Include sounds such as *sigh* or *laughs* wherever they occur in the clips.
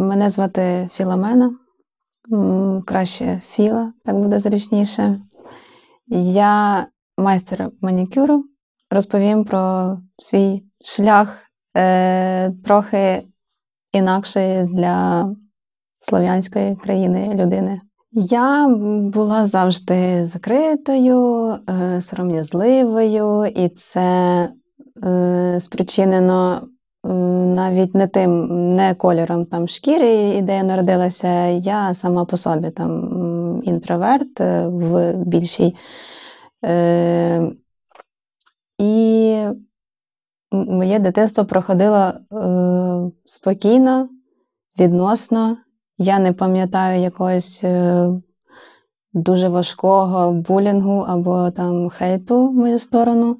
Мене звати Філомена, краще Філа, так буде зручніше. Я майстер манікюру. Розповім про свій шлях е, трохи інакший для слов'янської країни людини. Я була завжди закритою, е, сором'язливою, і це е, спричинено навіть не тим, не кольором там шкіри, де я народилася, я сама по собі там інтроверт е, в більшій. Е, І моє дитинство проходило е, спокійно, відносно. Я не пам'ятаю якогось е, дуже важкого булінгу або там хейту в мою сторону.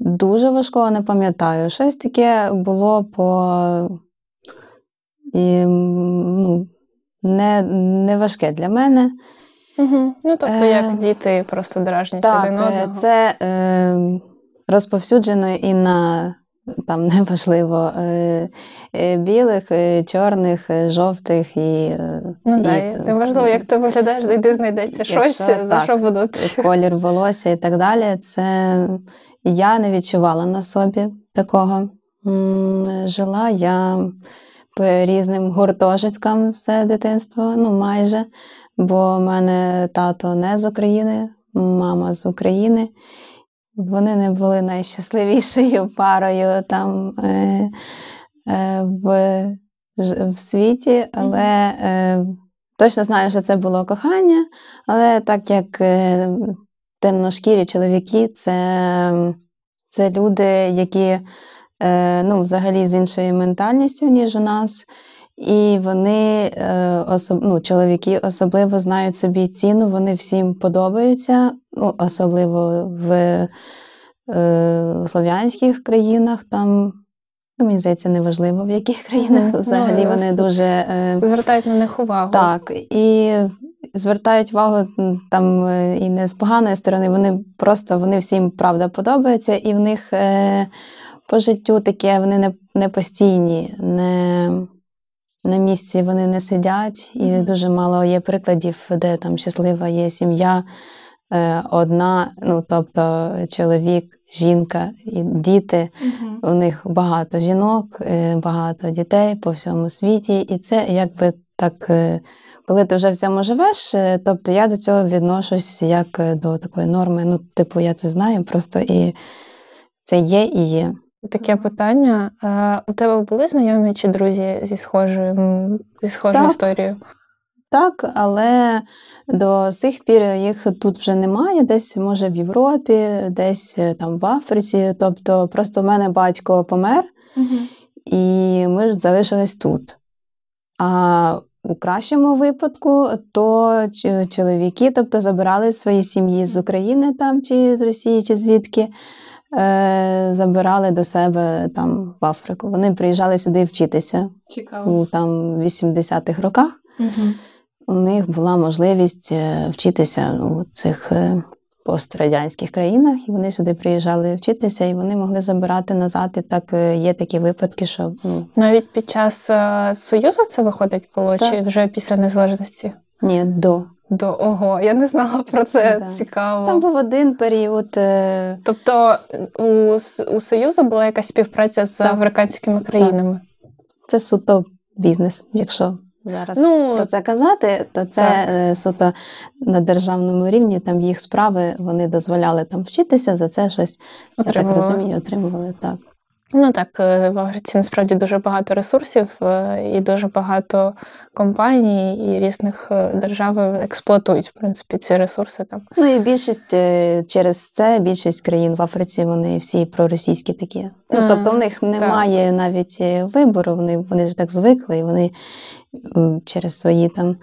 Дуже важкого не пам'ятаю. Щось таке було по і, ну, не не важке для мене. Угу. Ну, тобто, як е, діти просто дражнять так, один одного. Це е, розповсюджено і на там *laughs* неважливо е, е, білих, е, чорних, жовтих і. Ну так, неважливо, як ти виглядаєш, зайди, знайдеться щось, так, за що будуть. Колір волосся і так далі. Це я не відчувала на собі такого. Жила я по різним гуртожиткам все дитинство, ну майже, бо в мене тато не з України, мама з України. Вони не були найщасливішою парою там е, е, в в світі, але е, точно знаю, що це було кохання. Але так як е, темношкірі чоловіки це це люди, які е, ну, взагалі з іншою ментальністю, ніж у нас. І вони, е, ну, чоловіки особливо знають собі ціну, вони всім подобаються, ну, особливо в е, слов'янських країнах. там, ну, Мені здається, неважливо, в яких країнах взагалі ну, вони дуже. Е, звертають на них увагу. Так. І звертають увагу там е, і не з поганої сторони, вони просто вони всім правда подобаються, і в них е, по життю таке вони не не постійні, не на місці вони не сидять, і дуже мало є прикладів, де там щаслива є сім'я. Е, одна, ну тобто чоловік, жінка і діти. Uh-huh. У них багато жінок, багато дітей по всьому світі, і це якби так коли ти вже в цьому живеш, е, тобто я до цього відношусь як е, до такої норми. Ну, типу, я це знаю, просто і це є і є. Таке питання. У тебе були знайомі чи друзі зі схожою зі схожою так. історією? Так, але до сих пір їх тут вже немає, десь, може, в Європі, десь е, там в Африці. Тобто, просто в мене батько помер, угу. і ми залишились тут. А у кращому випадку, то чоловіки, тобто забирали свої сім'ї з України там, чи з Росії, чи звідки, е, забирали до себе там в Африку. Вони приїжджали сюди вчитися Цікаво. у там 80-х роках. Угу. У них була можливість е, вчитися у цих е, пострадянських країнах, і вони сюди приїжджали вчитися, і вони могли забирати назад. І так е, є такі випадки, що ну навіть під час е, союзу це виходить було так. чи вже після незалежності? Ні, до. До ого, я не знала про це. Да. Цікаво. Там був один період. Е... Тобто у у Союзу була якась співпраця з так. африканськими країнами? Так. Це суто бізнес, якщо зараз ну, про це казати, то це так. Е, суто на державному рівні там їх справи вони дозволяли там вчитися, за це щось, отримували. я так розумію, отримували так. Ну так, е, в Африці насправді дуже багато ресурсів е, і дуже багато компаній і різних держав експлуатують в принципі ці ресурси. Там. Ну і більшість через це більшість країн в Африці вони всі проросійські такі. Ну тобто в них немає так. навіть вибору, вони вони ж так звикли, і вони через свої там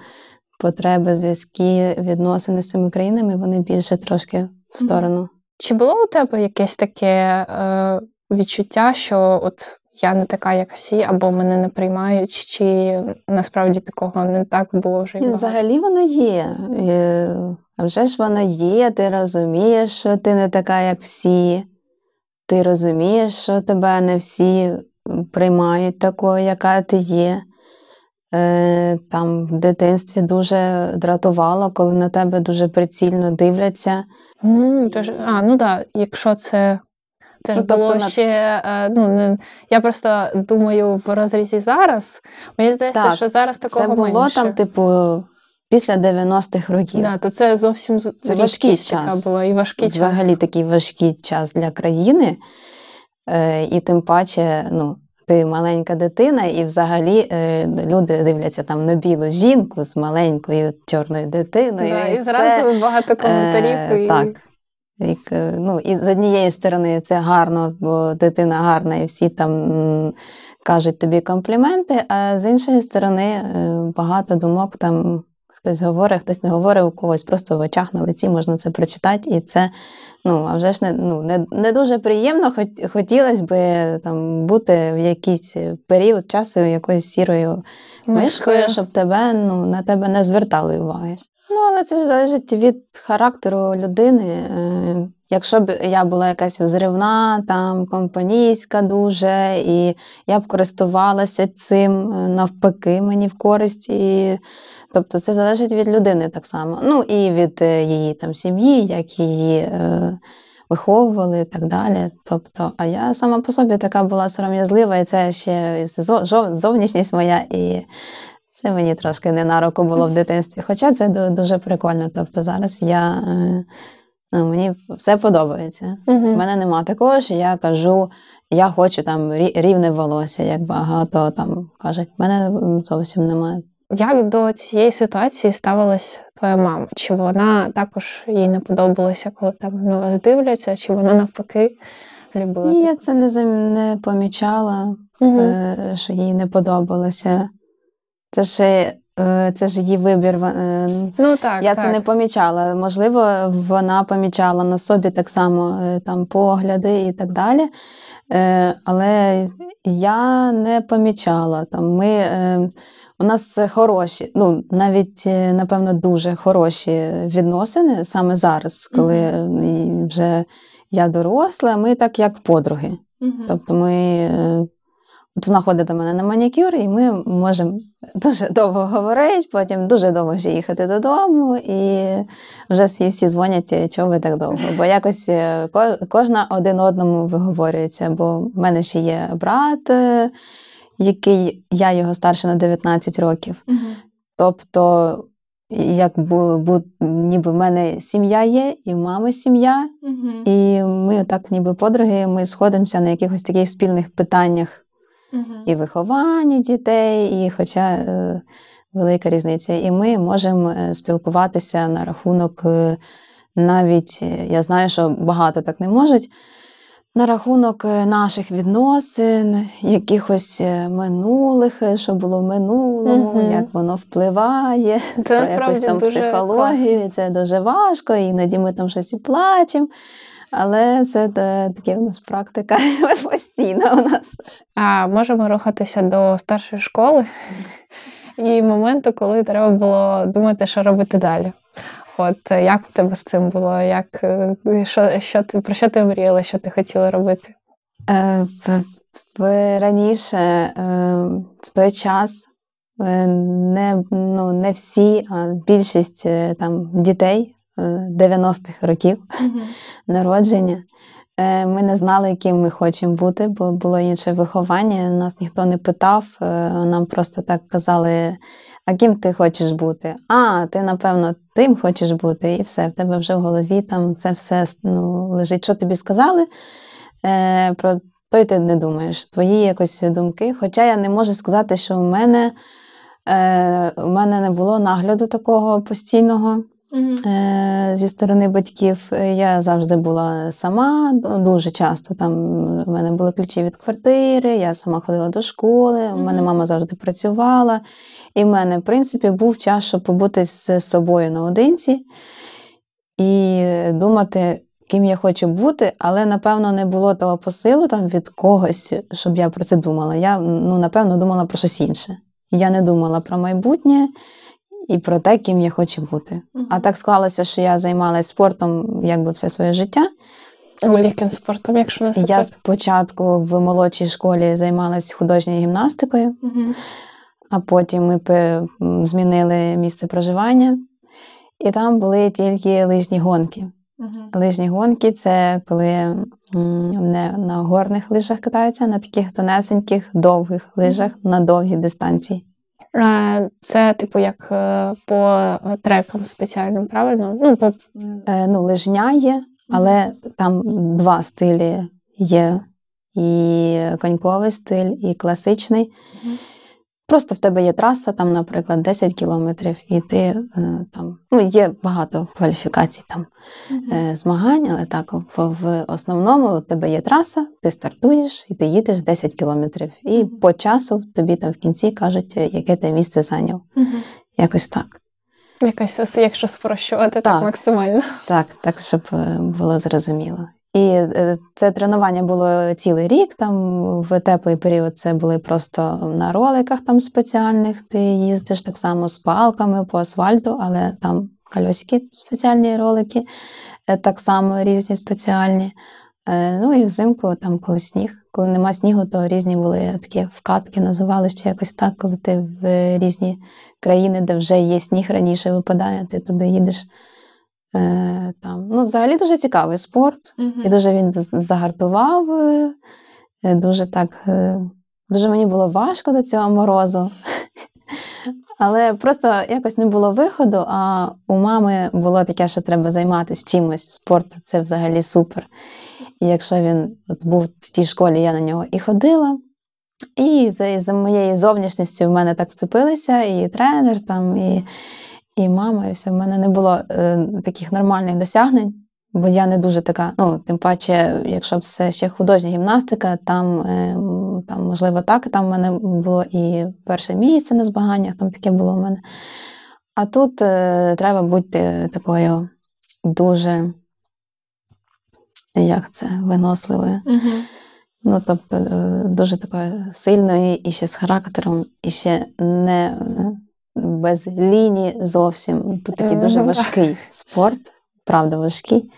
потреби, зв'язки, відносини з цими країнами, вони більше трошки в сторону. Чи було у тебе якесь таке е, відчуття, що от я не така, як всі, або мене не приймають, чи насправді такого не так було вже? І Взагалі воно є. А вже ж воно є, ти розумієш, що ти не така, як всі. Ти розумієш, що тебе не всі приймають такою, яка ти є. Е, Там в дитинстві дуже дратувало, коли на тебе дуже прицільно дивляться. Mm, тож, а, ну так, да, якщо це. Це ж ну, було тобто, ще. Е, ну, не, Я просто думаю в розрізі зараз. Мені здається, так, що зараз такого Це було менше. там, типу, після 90-х років. Да, то це зовсім це важкий час. була і важкий Взагалі час. такий важкий час для країни. Е, І тим паче, ну, ти маленька дитина, і взагалі е, люди дивляться там на білу жінку з маленькою чорною дитиною. Да, і, і зразу це, багато коментарів. Е, і... Так. І, ну, і з однієї сторони це гарно, бо дитина гарна, і всі там кажуть тобі компліменти, а з іншої сторони е, багато думок там хтось говорить, хтось не говорить, у когось просто в очах на лиці можна це прочитати, і це ну, а вже ж не ну, не, не дуже приємно, хоч хотілося б там бути в якийсь період часу якоюсь сірою мишкою, щоб тебе ну, на тебе не звертали уваги. Ну, але це ж залежить від характеру людини. Е, якщо б я була якась взривна, там компанійська дуже, і я б користувалася цим е, навпаки, мені в користь. І Тобто це залежить від людини так само. Ну і від е, її там сім'ї, як її е, виховували і так далі. Тобто, а я сама по собі така була сором'язлива, і це ще зовнішність моя, і це мені трошки не на руку було в дитинстві. Хоча це дуже прикольно. Тобто зараз я. Е, ну, Мені все подобається. У uh мене нема такого, що я кажу, я хочу там рівне волосся, як багато там кажуть. У мене зовсім немає як до цієї ситуації ставилась твоя мама? Чи вона також їй не подобалося, коли там на вас дивляться, чи вона навпаки любила? Ні, я це не не помічала, угу. що їй не подобалося. Це ж е, це ж її вибір. Е, ну, так, Я так. це не помічала. Можливо, вона помічала на собі так само там погляди і так далі. Але я не помічала. Там Ми у нас хороші, ну навіть е, напевно дуже хороші відносини саме зараз, коли mm-hmm. вже я доросла, ми так як подруги. Mm-hmm. Тобто ми. Е, от вона ходить до мене на манікюр, і ми можемо дуже довго говорити, потім дуже довго вже їхати додому, і вже всі всі дзвонять, чого ви так довго. Бо якось е, кожна один одному виговорюється. Бо в мене ще є брат, який я його старше на 19 років. Угу. Тобто, як бу, бу, ніби в мене сім'я є, і в мами сім'я, угу. і ми так, ніби подруги, ми сходимося на якихось таких спільних питаннях угу. і виховання дітей, і хоча е, велика різниця. І ми можемо е, спілкуватися на рахунок. Е, навіть я знаю, що багато так не можуть на рахунок наших відносин, якихось минулих, що було в минулому, угу. як воно впливає, це про якусь там психологію. Класно. Це дуже важко, іноді ми там щось і плачемо. Але це таке в нас практика *laughs* постійна у нас. А можемо рухатися до старшої школи і моменту, коли треба було думати, що робити далі. От е, як у тебе з цим було? Як, е, що, що ти, Про що ти мріяла, що ти хотіла робити? Е, в, в, Раніше, е, в той час, не ну, не всі, а більшість там, дітей 90-х років mm-hmm. *laughs* народження. Ми не знали, яким ми хочемо бути, бо було інше виховання. Нас ніхто не питав, нам просто так казали, а ким ти хочеш бути? А, ти, напевно, тим хочеш бути, і все, в тебе вже в голові там це все ну, лежить. Що тобі сказали? Е, Про той ти не думаєш, твої якось думки. Хоча я не можу сказати, що в мене е, у мене не було нагляду такого постійного. Mm-hmm. Зі сторони батьків я завжди була сама, дуже часто там у мене були ключі від квартири, я сама ходила до школи, у мене мама завжди працювала. І в мене, в принципі, був час, щоб побути з собою наодинці і думати, ким я хочу бути, але, напевно, не було того посилу там від когось, щоб я про це думала. Я, ну, напевно, думала про щось інше. Я не думала про майбутнє і про те, ким я хочу бути. Uh-huh. А так склалося, що я займалася спортом якби все своє життя. Яким спортом, якщо не Я спочатку в молодшій школі займалася художньою гімнастикою. Uh-huh. а потім ми змінили місце проживання, і там були тільки лижні гонки. Uh-huh. Лижні гонки це коли не на горних лижах катаються, а на таких тонесеньких, довгих лижах uh-huh. на довгі дистанції. Це, типу, як е, по трекам спеціальним, правильно? Ну, по... Е, ну, Лижня є, але там два стилі є: і коньковий стиль, і класичний. Просто в тебе є траса, там, наприклад, 10 кілометрів, і ти е, там ну, є багато кваліфікацій там mm-hmm. змагань, але так в, в основному у тебе є траса, ти стартуєш і ти їдеш 10 кілометрів. І mm-hmm. по часу тобі там в кінці кажуть, яке ти місце зайняв. Mm-hmm. Якось так. Якось, якщо спрощувати, так, так максимально. Так, так, щоб е, було зрозуміло. І е, це тренування було цілий рік. Там в теплий період це були просто на роликах там спеціальних. Ти їздиш так само з палками по асфальту, але там кольосики спеціальні ролики, е, так само різні спеціальні. Е, ну і взимку, там, коли сніг. Коли нема снігу, то різні були такі вкатки, називали ще якось так, коли ти в різні країни, де вже є сніг раніше випадає, ти туди їдеш. Е, там. Ну, Взагалі дуже цікавий спорт. uh І дуже він загартував. Е, дуже так, е, дуже мені було важко до цього морозу. *laughs* Але просто якось не було виходу, а у мами було таке, що треба займатися чимось. Спорт це взагалі супер. І якщо він от був в тій школі, я на нього і ходила. І за за моєю зовнішністю в мене так вцепилися, і тренер там, і і мама, і все. В мене не було е, таких нормальних досягнень, бо я не дуже така. Ну, тим паче, якщо це ще художня гімнастика, там, е, там можливо, так, там в мене було і перше місце на змаганнях, там таке було в мене. А тут е, треба бути такою дуже, як це, виносливою. Угу. Ну, тобто, е, дуже такою сильною і ще з характером, і ще не без лінії зовсім. Тут такий дуже важкий спорт, правда, важкий.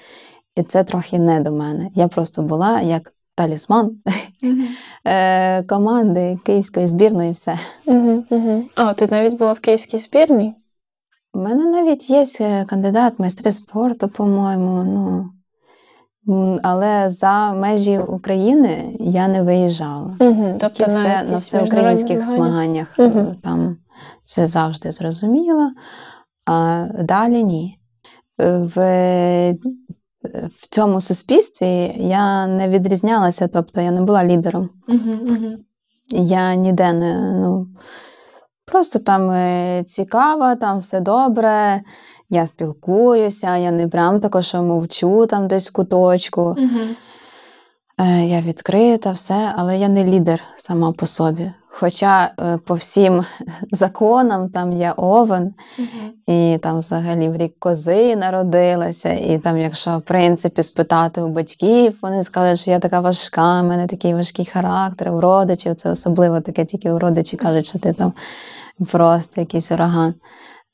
І це трохи не до мене. Я просто була як талісман mm-hmm. команди київської збірної і все. Mm-hmm. О, ти навіть була в київській збірній? У мене навіть є е, кандидат майстри спорту, по-моєму. ну... Але за межі України я не виїжджала. Угу, тобто все, на всеукраїнських змаганнях. Угу. Там це завжди зрозуміло, а далі ні. В в цьому суспільстві я не відрізнялася, тобто я не була лідером. Uh-huh, uh-huh. Я ніде не ну, просто там е, цікава, там все добре, я спілкуюся, я не прям тако, що мовчу там десь в куточку. Uh-huh. Я відкрита, все, але я не лідер сама по собі. Хоча е, по всім *laughs* законам там є овен, і там взагалі в рік кози народилася, і там, якщо в принципі спитати у батьків, вони скажуть, що я така важка, в мене такий важкий характер, у родичів це особливо таке, тільки у родичі кажуть, що ти там просто якийсь ураган.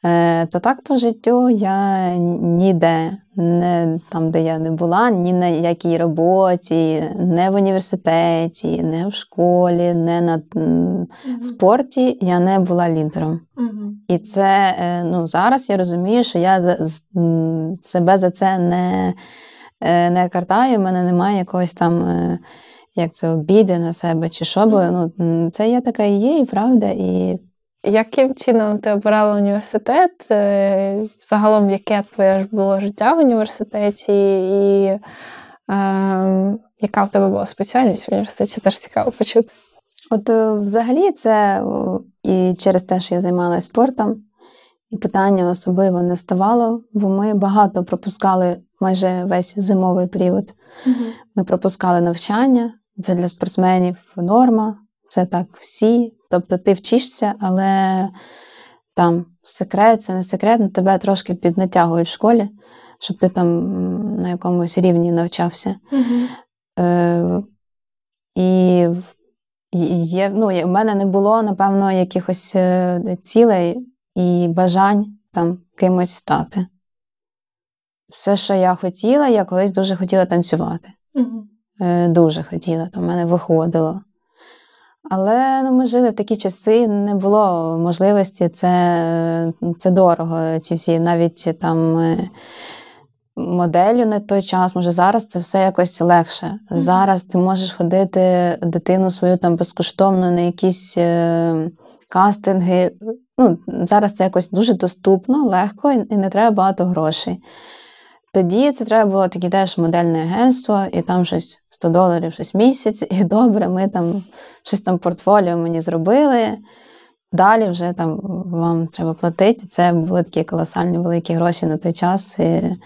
Е, то так по життю я ніде, не там, де я не була, ні на якій роботі, не в університеті, не в школі, не на mm-hmm. спорті я не була лідером. Mm-hmm. І це е, ну, зараз я розумію, що я себе за це не е, не картаю, в мене немає якогось там. Як це обіди на себе, чи що, бо ну, це я така і є, і правда, і яким чином ти обирала університет? Е, загалом, яке твоє було життя в університеті, і е, яка в тебе була спеціальність в університеті? Теж цікаво почути. От е, взагалі, це і через те, що я займалася спортом, і питання особливо не ставало, бо ми багато пропускали майже весь зимовий період. Угу. Ми пропускали навчання, це для спортсменів норма, це так всі. Тобто ти вчишся, але там секрет, це не секрет, на тебе трошки піднатягують в школі, щоб ти там на якомусь рівні навчався. Mm-hmm. Е, І є, ну, в мене не було, напевно, якихось е, цілей і бажань там кимось стати. Все, що я хотіла, я колись дуже хотіла танцювати. Mm-hmm. Дуже хотіла, там в мене виходило. Але ну, ми жили в такі часи, не було можливості, це це дорого. Ці всі навіть там моделю на той час, може зараз це все якось легше. Mm-hmm. Зараз ти можеш ходити дитину свою там безкоштовно на якісь е, кастинги. Ну, Зараз це якось дуже доступно, легко і не треба багато грошей. Тоді це треба було таке теж модельне агентство, і там щось 100 доларів щось місяць, *laughs* і добре, ми там щось там портфоліо мені зробили. Далі вже там вам треба платити. Це були такі колосальні великі гроші на той час. І,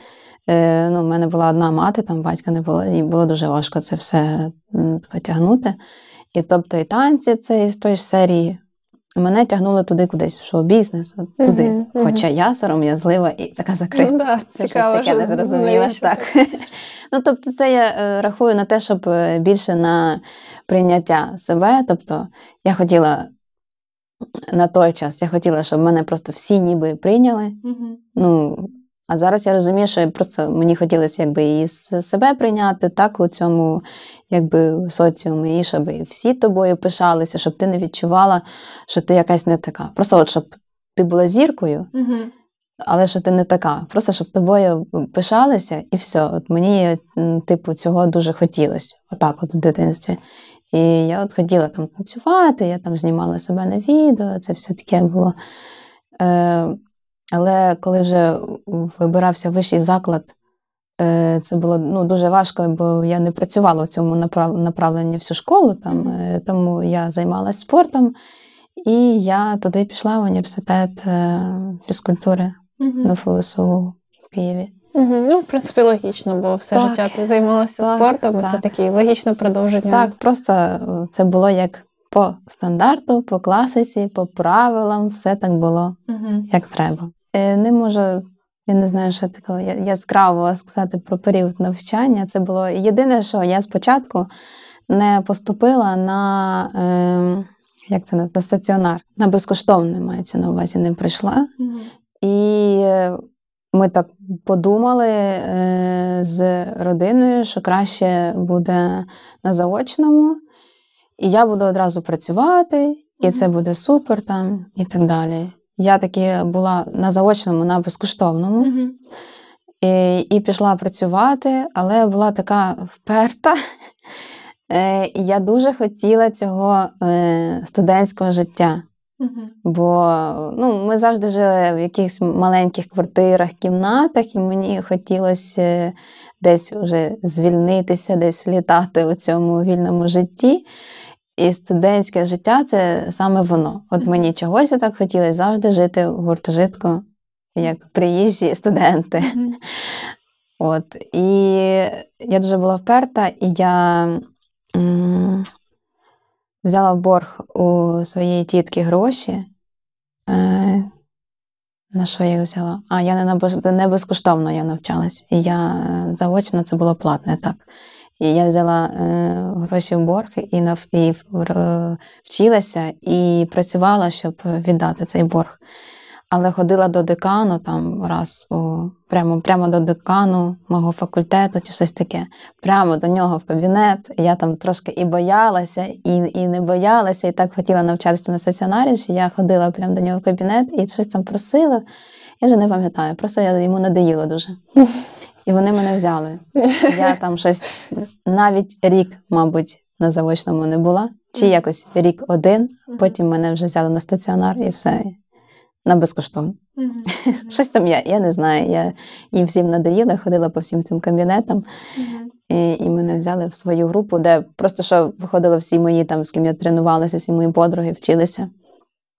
е, ну, У мене була одна мати, там батька не було, і було дуже важко це все тягнути. І тобто і танці це із тої ж серії мене тягнуло туди кудись, в шоу-бізнес, от туди. Uh-huh, Хоча я сором'язлива і така закрита. Ну, да, це цікаво, щось таке незрозуміле. Так. *laughs* Ну, тобто, це я е, рахую на те, щоб е, більше на прийняття себе. Тобто, я хотіла на той час, я хотіла, щоб мене просто всі ніби прийняли. Uh-huh. Ну, а зараз я розумію, що просто мені хотілося якби і себе прийняти так у цьому якби соціумі, і щоб всі тобою пишалися, щоб ти не відчувала, що ти якась не така. Просто от щоб ти була зіркою, угу. але що ти не така. Просто щоб тобою пишалися, і все. От мені, типу, цього дуже хотілося. Отак, от в дитинстві. І я от хотіла там танцювати, я там знімала себе на відео, це все таке було. Е, але коли вже вибирався вищий заклад, е, це було ну, дуже важко, бо я не працювала в цьому направленні всю школу, там, е, тому я займалася спортом, і я туди пішла в університет е, фізкультури mm на ФЛСУ в Києві. Угу. Ну, в принципі, логічно, бо все так, життя ти займалася так, спортом, так. це таке логічне продовження. Так, просто це було як по стандарту, по класиці, по правилам, все так було, угу. як треба. Е, не можу, я не знаю, що такого яскраво сказати про період навчання. Це було єдине, що я спочатку не поступила на е, як це на стаціонар, на безкоштовне мається на увазі, не прийшла. Mm-hmm. І ми так подумали е, з родиною, що краще буде на заочному, і я буду одразу працювати, і це буде супер там, і так далі. Я таки була на заочному, на безкоштовному mm-hmm. і і пішла працювати, але була така вперта. *laughs* Е, і Я дуже хотіла цього е, студентського життя. Mm-hmm. Бо ну, ми завжди жили в якихось маленьких квартирах, кімнатах, і мені хотілося десь вже звільнитися, десь літати у цьому вільному житті. І студентське життя це саме воно. От мені чогось так хотілося завжди жити в гуртожитку, як приїжджі студенти. Mm-hmm. От. І я дуже була вперта, і я м- взяла в борг у своєї тітки гроші. Е- на що я їх взяла? А, я не, на, не безкоштовно я навчалась. І я заочно це було платне, так. І я взяла е, гроші в борг і нав, і вчилася і працювала, щоб віддати цей борг. Але ходила до декану там раз у, прямо прямо до декану мого факультету чи щось таке, прямо до нього в кабінет. Я там трошки і боялася, і і не боялася, і так хотіла навчатися на стаціонарі, що я ходила прямо до нього в кабінет і щось там просила. Я вже не пам'ятаю, просто я йому надоїла дуже. І вони мене взяли. Я там щось навіть рік, мабуть, на заочному не була, чи якось рік один, потім мене вже взяли на стаціонар і все на безкоштовно. *laughs* Щось там я я не знаю. Я їм всім надоїла, ходила по всім цим кабінетам, і і мене взяли в свою групу, де просто що виходили всі мої, там, з ким я тренувалася, всі мої подруги вчилися.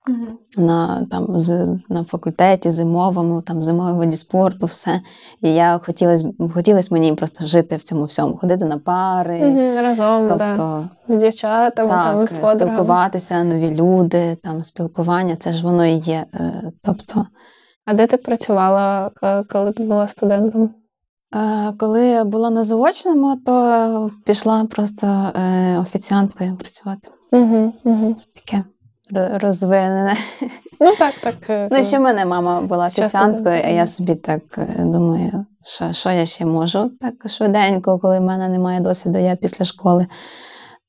Угу. На там, з, на факультеті зимовому, там зимовий воді спорту, все. І я хотілося хотілось мені просто жити в цьому всьому, ходити на пари. Угу, разом, тобто, да. з дівчатами, там, з подругами. спілкуватися, нові люди, там спілкування, це ж воно і є. Е, тобто. А де ти працювала, коли ти була студентом? Е, коли я була на заочному, то пішла просто е, офіціанткою працювати. Угу, угу. Таке розвинене. Ну так, так. Е, ну, ще в мене мама була офіціанткою, а я собі так е, думаю, що що я ще можу так швиденько, коли в мене немає досвіду, я після школи.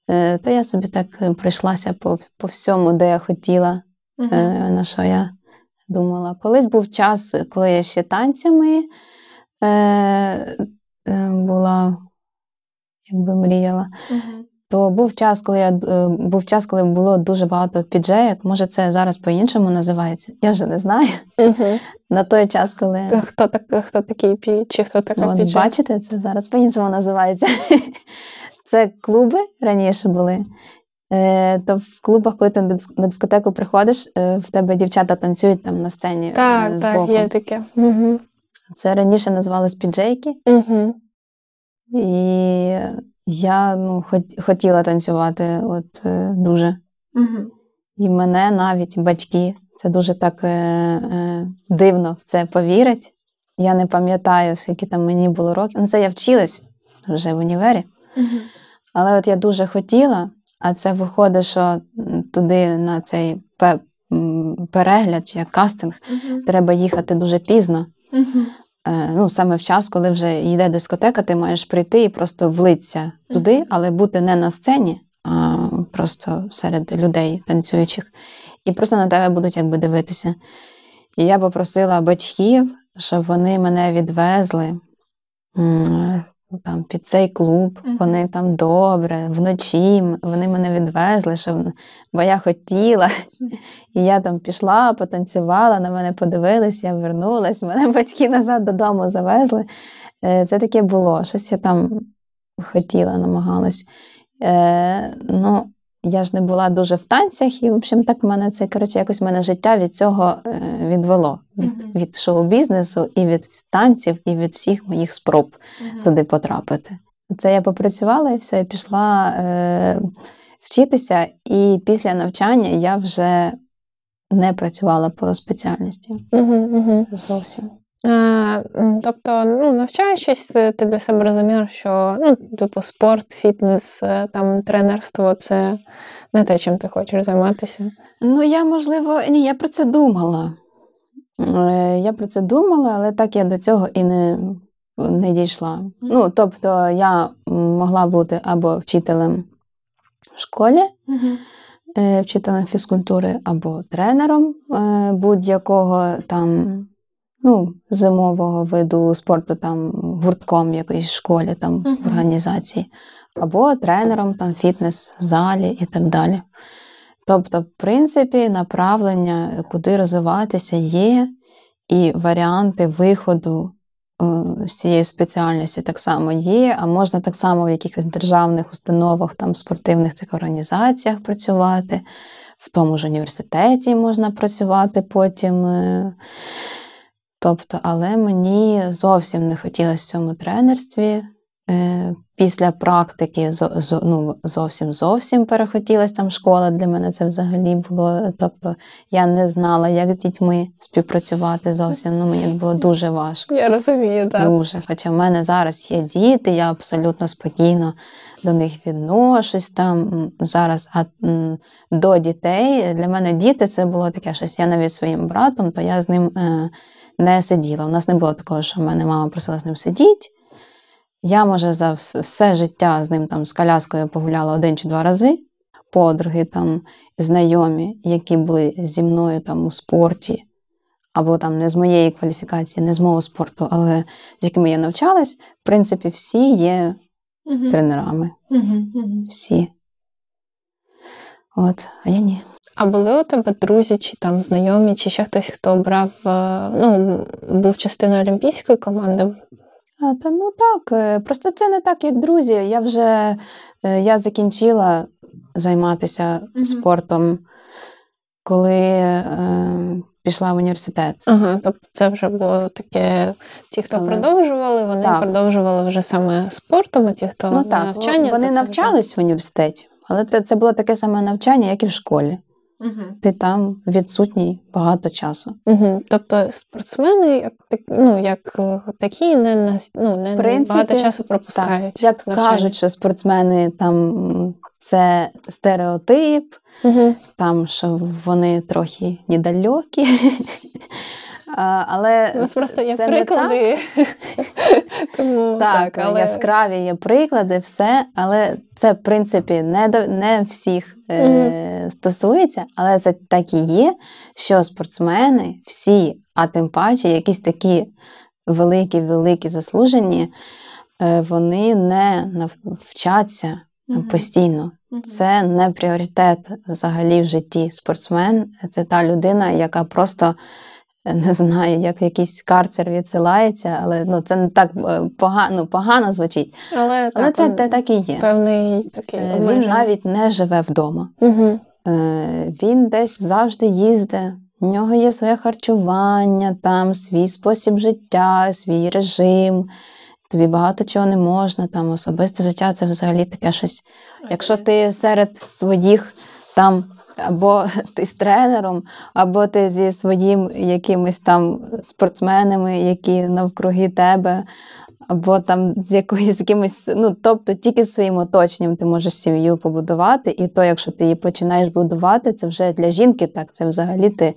Е, то я собі так е, пройшлася по, по всьому, де я хотіла, е, на що я думала. Колись був час, коли я ще танцями е, е, була, якби мріяла. Мгм. То був час, коли я е, був час, коли було дуже багато піджеїк. Може, це зараз по-іншому називається. Я вже не знаю. Мгм. *laughs* На той час, коли Хто, так, хто такий пі, чи хто така От, піджак? бачите, це зараз по-іншому називається. *laughs* Це клуби раніше були. Е, То в клубах, коли ти на дискотеку приходиш, е, в тебе дівчата танцюють там на сцені. е, Так, так, є таке. Угу. Це раніше називалось піджейки. Угу. І я ну, хотіла танцювати от, е, дуже. Угу. І мене навіть батьки це дуже так е, е, дивно в це повірять. Я не пам'ятаю, скільки там мені було років. Ну, це я вчилась вже в універі. Угу. Але от я дуже хотіла, а це виходить, що туди на цей пе- перегляд чи як кастинг треба їхати дуже пізно. Угу. Е, Ну, саме в час, коли вже йде дискотека, ти маєш прийти і просто влитися туди, але бути не на сцені, а просто серед людей танцюючих. І просто на тебе будуть якби дивитися. І я попросила батьків, щоб вони мене відвезли там, під цей клуб. Мгм. Вони там добре, вночі вони мене відвезли, щоб, бо я хотіла. І я там пішла, потанцювала, на мене подивились, я вернулась, мене *laughs* батьки назад додому завезли. Е, Це таке було. Щось я там хотіла, намагалась. Е, ну, я ж не була дуже в танцях, і, в общем, так в мене це, коротше, якось мене життя від цього е, відвело. Від, Мгм. від шоу-бізнесу, і від танців, і від всіх моїх спроб туди потрапити. Це я попрацювала і все, я пішла е, вчитися, і після навчання я вже не працювала по спеціальності Угу, угу. зовсім. Е, тобто, ну, навчаючись, е, ти для себе розумів, що ну, типу, спорт, фітнес, е, там, тренерство це не те, чим ти хочеш займатися. Ну, я, можливо, ні, я про це думала. Я про це думала, але так я до цього і не, не дійшла. Ну, тобто, я могла бути або вчителем в школі, вчителем фізкультури, або тренером будь-якого там ну, зимового виду спорту, там гуртком в якоїсь школі, там в організації, або тренером там фітнес-залі і так далі. Тобто, в принципі, направлення, куди розвиватися, є, і варіанти виходу е, з цієї спеціальності так само є, а можна так само в якихось державних установах, там спортивних цих організаціях працювати, в тому ж університеті можна працювати потім. Тобто, але мені зовсім не хотілося в цьому тренерстві. Е, Після практики ну, зовсім зовсім перехотілась там школа. Для мене це взагалі було. Тобто я не знала, як з дітьми співпрацювати зовсім. Ну, мені було дуже важко. Я розумію, так. Дуже. Хоча в мене зараз є діти, я абсолютно спокійно до них відношусь там зараз. А до дітей для мене діти це було таке щось. Я навіть своїм братом, то я з ним е, не сиділа. У нас не було такого, що в мене мама просила з ним сидіти. Я, може, за все життя з ним там з коляскою погуляла один чи два рази. Подруги там, знайомі, які були зі мною там у спорті, або там не з моєї кваліфікації, не з мого спорту, але з якими я навчалась, в принципі, всі є тренерами. Всі. От, а я ні. А були у тебе друзі, чи там знайомі, чи ще хтось, хто брав, е, ну, був частиною олімпійської команди? А, та ну так, е, просто це не так, як друзі. Я вже е, я закінчила займатися Мгм. спортом, коли е, пішла в університет. Ага, тобто це вже було таке. Ті, хто Але- продовжували, вони Так. продовжували вже саме спортом, а ті, хто ну так, навчання. вони навчались в університеті, але це було таке саме навчання, як і в школі. Угу. Ти там відсутній багато часу. Угу. Тобто спортсмени, як, так- ну, як е, такі, не, на, ну, не принципі, багато часу пропускають. Так, як навчання. кажуть, що спортсмени там це стереотип, Угу. там, що вони трохи недалекі. *laughs* Але У нас просто є це не приклади. *laughs* Тому, Так, так, але... яскраві є приклади, все, але це, в принципі, не до не всіх е, стосується, але це так і є, що спортсмени всі, а тим паче, якісь такі великі-великі заслужені, е, вони не навчаться Мгм. постійно. Це не пріоритет взагалі в житті. Спортсмен це та людина, яка просто не знаю, як якийсь карцер відсилається, але ну, це не так е, погано, погано звучить. Але, Але так, це те так і є. певний такий Е, Він навіть не живе вдома. Угу. Він десь завжди їздить. У нього є своє харчування, там свій спосіб життя, свій режим. Тобі багато чого не можна. Там особисте життя це взагалі таке щось. Якщо ти серед своїх там або ти з тренером, або ти зі своїм якимись там спортсменами, які навкруги тебе, або там з якоюсь якимось, ну тобто тільки з своїм оточенням ти можеш сім'ю побудувати, і то, якщо ти її починаєш будувати, це вже для жінки так, це взагалі ти,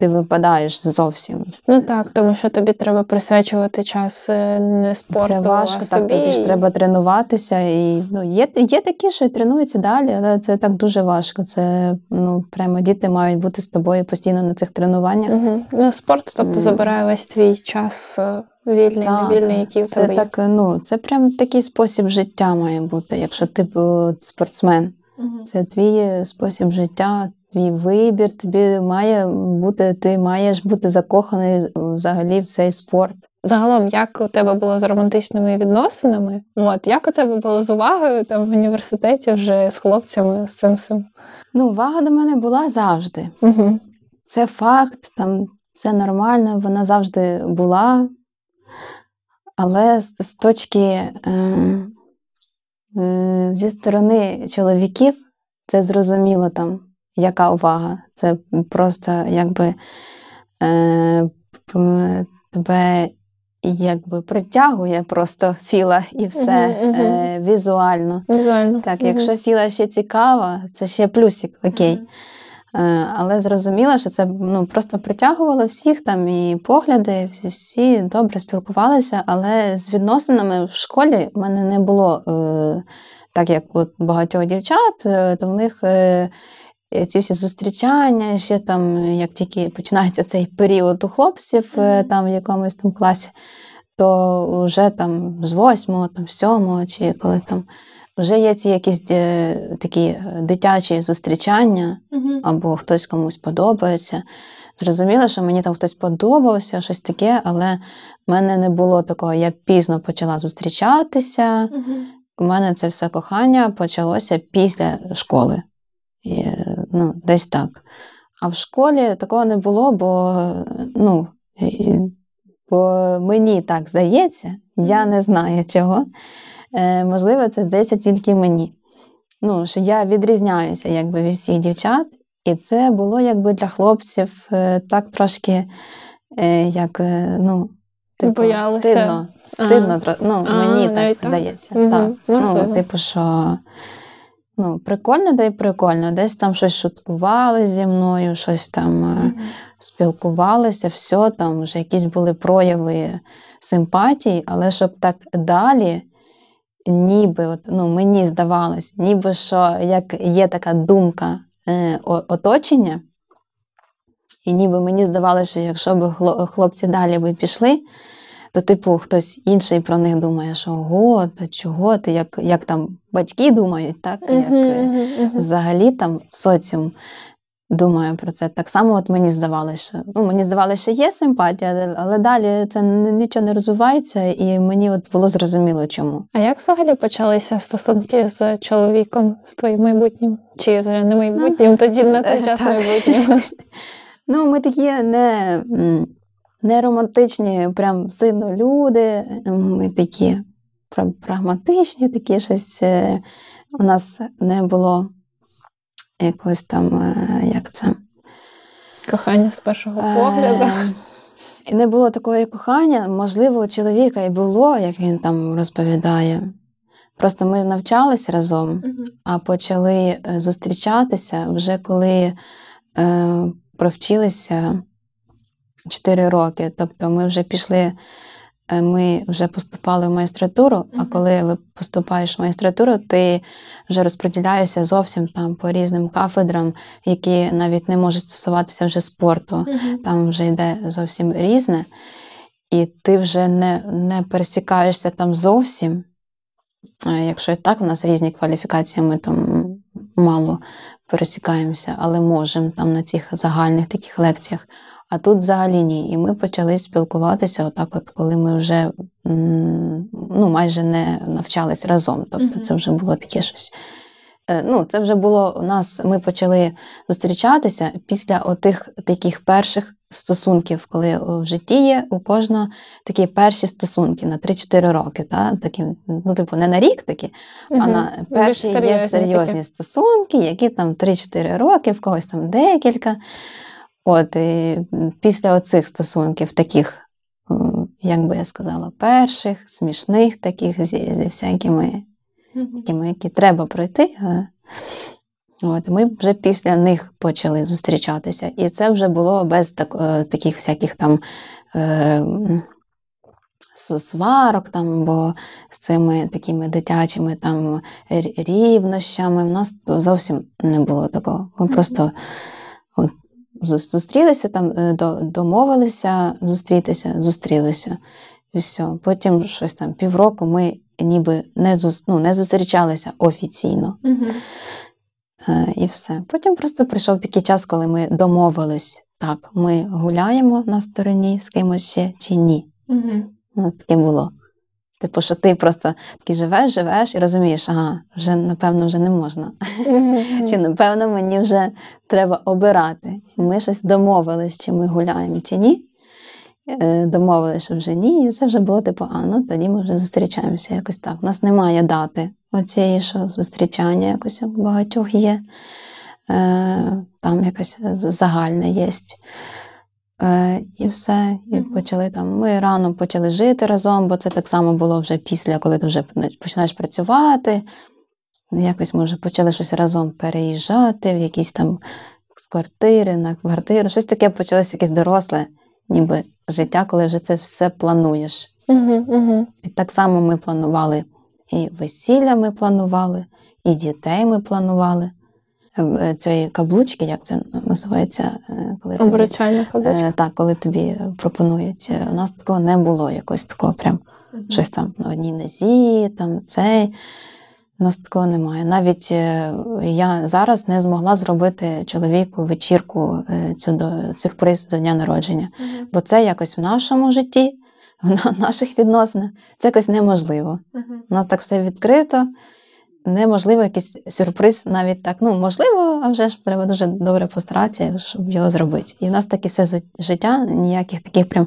ти випадаєш зовсім. Ну так, тому що тобі треба присвячувати час е, не спорту, це важко, а так тобі ж треба тренуватися. І ну, є, є такі, що і тренуються далі, але це так дуже важко. Це ну прямо діти мають бути з тобою постійно на цих тренуваннях. Угу. Ну, спорт, тобто, забирає весь твій час е, вільний, невільний, який в це тебе так, ну це прям такий спосіб життя має бути. Якщо ти спортсмен, Мгм. це твій спосіб життя, твій вибір. Тобі має бути, ти маєш бути закоханий взагалі в цей спорт. Загалом, як у тебе було з романтичними відносинами? От як у тебе було з увагою там в університеті вже з хлопцями з цим всім? Ну, увага до мене була завжди. Угу. Це факт, там це нормально, вона завжди була. Але з, з точки е, е, зі сторони чоловіків це зрозуміло там, яка увага. Це просто якби е, тебе якби притягує просто філа і все е, візуально. Візуально. Так, якщо філа ще цікава, це ще плюсик, окей. Е, Але зрозуміла, що це ну, просто притягувало всіх там і погляди, всі добре спілкувалися, але з відносинами в школі в мене не було е, так, як от багатьох дівчат, е, то в них е, ці всі зустрічання, ще там, як тільки починається цей період у хлопців е, там в якомусь там класі, то вже там з восьмого, там сьомого, чи коли там вже є ці якісь е, такі е, дитячі зустрічання, або хтось комусь подобається. Зрозуміло, що мені там хтось подобався, щось таке, але в мене не було такого. Я пізно почала зустрічатися. У мене це все кохання почалося після школи. І, е, ну, десь так. А в школі такого не було, бо, ну, бо мені так здається, я не знаю чого. Е, можливо, це здається тільки мені. Ну, що я відрізняюся якби, від всіх дівчат, і це було якби для хлопців е, так трошки, е, як, е, ну, типу, Боялися. стидно. Стидно, тро- ну, А, мені так так? здається. Мгм, Так. Ну, типу, що ну, прикольно, да й прикольно. Десь там щось шуткували зі мною, щось там Мгм. спілкувалися, все, там вже якісь були прояви симпатії, але щоб так далі, ніби, от, ну, мені здавалось, ніби що як є така думка е, оточення, і ніби мені здавалося, що якщо б хлопці далі би пішли, то, типу, хтось інший про них думає, що ого, та чого ти, як, як там батьки думають, так? Як, е, взагалі там соціум думає про це. Так само от мені здавалося, що ну, мені здавалося, що є симпатія, але- далі це нічого не розвивається, і мені от було зрозуміло, чому. А як взагалі почалися стосунки з чоловіком, з твоїм майбутнім? Чи вже не майбутнім, тоді на той е, час так. майбутнім? *laughs* Ну, ми такі не, не романтичні, прям сильно люди. Ми такі прагматичні, такі щось. е, У нас не було якось там, е, як це. Кохання з першого погляду. І не було такого кохання. Можливо, у чоловіка і було, як він там розповідає. Просто ми навчалися разом, а почали е, зустрічатися вже коли е, провчилися 4 роки. Тобто ми вже пішли, е, ми вже поступали в магістратуру, а коли ви поступаєш в магістратуру, ти вже розподіляєшся зовсім там по різним кафедрам, які навіть не можуть стосуватися вже спорту. Там вже йде зовсім різне, і ти вже не, не пересікаєшся там зовсім. Якщо і так, у нас різні кваліфікації, ми там мало пересікаємося, але можемо там на цих загальних таких лекціях. А тут взагалі ні. І ми почали спілкуватися, отак, от коли ми вже ну, майже не навчались разом. Тобто це вже було таке щось. Е, ну, Це вже було у нас, ми почали зустрічатися після отих таких перших стосунків, коли в житті є у кожного такі перші стосунки на 3-4 роки. Та? Такі, ну, типу, не на рік такі, угу. а на перші є серйозні такі. стосунки, які там 3-4 роки, в когось там декілька. От, і Після оцих стосунків, таких, як би я сказала, перших, смішних, таких зі, зі всякими, такими, які треба пройти. От, Ми вже після них почали зустрічатися. І це вже було без так, е, таких всяких там е, сварок, там, бо з цими такими дитячими там рівнощами. У нас зовсім не було такого. Ми просто зустрілися, там, е, домовилися зустрітися, зустрілися. І все. Потім щось там півроку ми ніби не ну, не зустрічалися офіційно. Угу. І все. Потім просто прийшов такий час, коли ми домовились, так, ми гуляємо на стороні з кимось ще чи ні. Угу. Таке було. Типу, що ти просто такий живеш, живеш і розумієш, ага, вже напевно вже не можна. Чи напевно мені вже треба обирати. Ми щось домовились, чи ми гуляємо, чи ні. Е, домовилися, що вже ні, і це вже було типу, а ну тоді ми вже зустрічаємося якось так. У нас немає дати оцієї, що зустрічання якось у багатьох є. Е, там якась загальна є. Е, і все. І почали там. Ми рано почали жити разом, бо це так само було вже після, коли ти вже починаєш працювати. Якось ми вже почали щось разом переїжджати в якісь там з квартири на квартиру. Щось таке почалося якесь доросле, ніби життя, коли вже це все плануєш. Угу, угу. І так само ми планували і весілля ми планували, і дітей ми планували. Е, е, цієї каблучки, як це називається, е, коли Обручальна каблучка. Так, коли тобі пропонують. У нас такого не було якось такого, прям угу. щось там на одній нозі, там цей. У нас такого немає. Навіть я зараз не змогла зробити чоловіку вечірку цю до сюрприз до дня народження, uh бо це якось в нашому житті, в наших відносинах, це якось неможливо. Uh-huh. У нас так все відкрито, неможливо якийсь сюрприз навіть так. Ну, можливо, а вже ж треба дуже добре постаратися, щоб його зробити. І в нас таке все життя, ніяких таких прям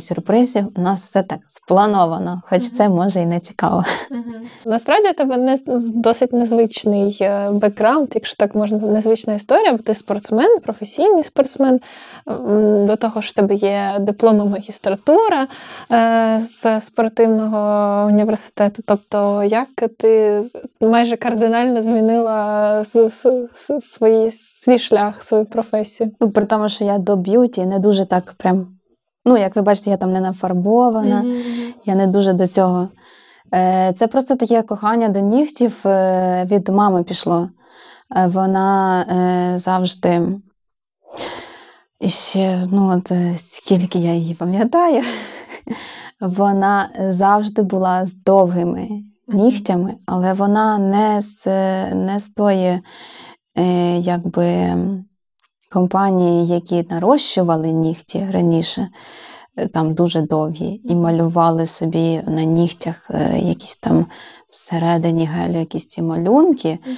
сюрпризів. У нас все так сплановано, хоч це може і не цікаво. Насправді у тебе не досить незвичний е, бекграунд, якщо так можна, незвична історія, бо ти спортсмен, професійний спортсмен. До того ж, в тебе є диплома магістратура е, з спортивного університету. Тобто, як ти майже кардинально змінила свої, свій шлях, свою професію? Ну, При тому, що я до beauty не дуже так прям. Ну, як ви бачите, я там не нафарбована, mm-hmm. я не дуже до цього. Е, це просто таке кохання до нігтів е, від мами пішло. Е, вона завжди, і ще, ну, от скільки я її пам'ятаю, *laughs* вона завжди була з довгими нігтями, але вона не з не з тої, якби компанії, які нарощували нігті раніше, е, там дуже довгі, і малювали собі на нігтях е, якісь там всередині гелю якісь ці малюнки. Угу.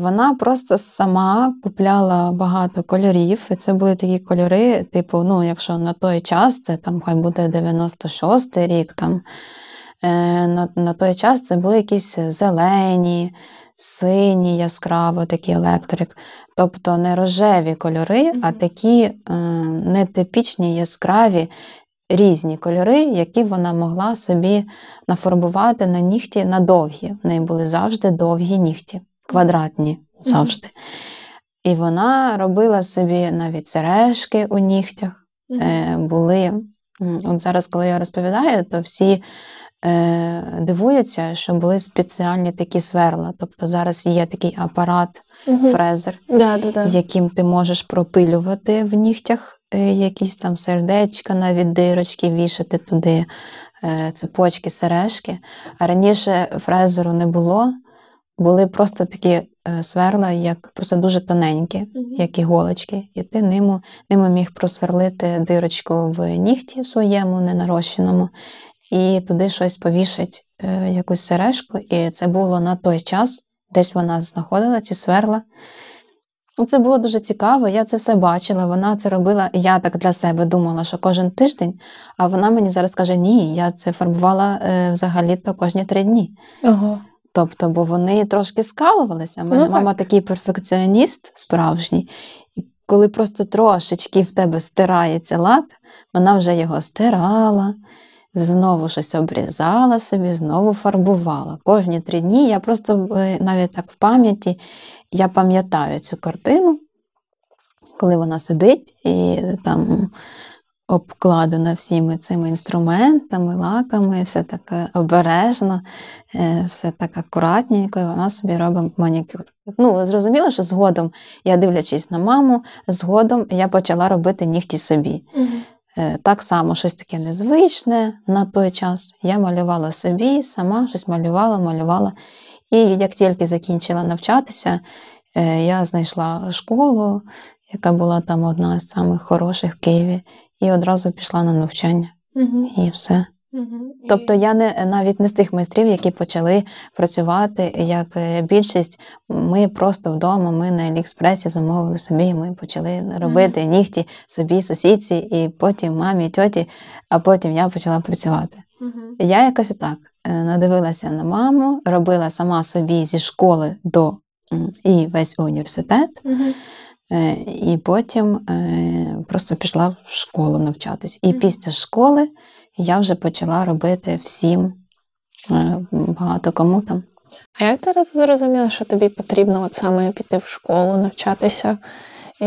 Вона просто сама купляла багато кольорів. І це були такі кольори, типу, ну, якщо на той час, це там хай буде 96-й рік, там, на, на той час це були якісь зелені. Сині, яскраво, такий електрик. Тобто не рожеві кольори, а такі е, нетипічні, яскраві різні кольори, які вона могла собі нафарбувати на нігті на довгі. В неї були завжди довгі нігті, квадратні завжди. І вона робила собі навіть сережки у нігтях. е, були. От зараз, коли я розповідаю, то всі е, дивуються, що були спеціальні такі сверла. Тобто зараз є такий апарат, Мгм. фрезер, Да, да, да. яким ти можеш пропилювати в нігтях е, якісь там сердечка, навіть дирочки, вішати туди е, цепочки, сережки. А раніше фрезеру не було, були просто такі е, сверла, як просто дуже тоненькі, як іголочки, і ти ними, ними міг просверлити дирочку в нігті в своєму ненарощеному, і туди щось повішать, якусь сережку. І це було на той час, десь вона знаходила ці сверла. Ну, Це було дуже цікаво, я це все бачила. Вона це робила. Я так для себе думала, що кожен тиждень, а вона мені зараз каже: ні, я це фарбувала е, взагалі-то кожні три дні. Ага. Тобто, бо вони трошки скалувалися. Мене Ну, так. мама такий перфекціоніст справжній, і коли просто трошечки в тебе стирається лак, вона вже його стирала, знову щось обрізала собі, знову фарбувала. Кожні три дні я просто е, навіть так в пам'яті я пам'ятаю цю картину, коли вона сидить і там обкладена всіми цими інструментами, лаками, все таке обережно, е, все так акуратненько, і вона собі робить манікюр. Ну, зрозуміло, що згодом, я дивлячись на маму, згодом я почала робити нігті собі. Мгм. Е, Так само щось таке незвичне на той час. Я малювала собі, сама щось малювала, малювала. І як тільки закінчила навчатися, е, я знайшла школу, яка була там одна з самих хороших в Києві, і одразу пішла на навчання. Угу. І все. Мгм. Тобто я не навіть не з тих майстрів, які почали працювати як е, більшість. Ми просто вдома, ми на Аліекспресі замовили собі, і ми почали робити нігті собі, сусідці, і потім мамі, тьоті, а потім я почала працювати. Мгм. Я якось так е, надивилася на маму, робила сама собі зі школи до і весь університет, е, і потім просто пішла в школу навчатись. І після школи я вже почала робити всім е, багато кому там. А як ти роз- зрозуміла, що тобі потрібно от саме піти в школу, навчатися, і,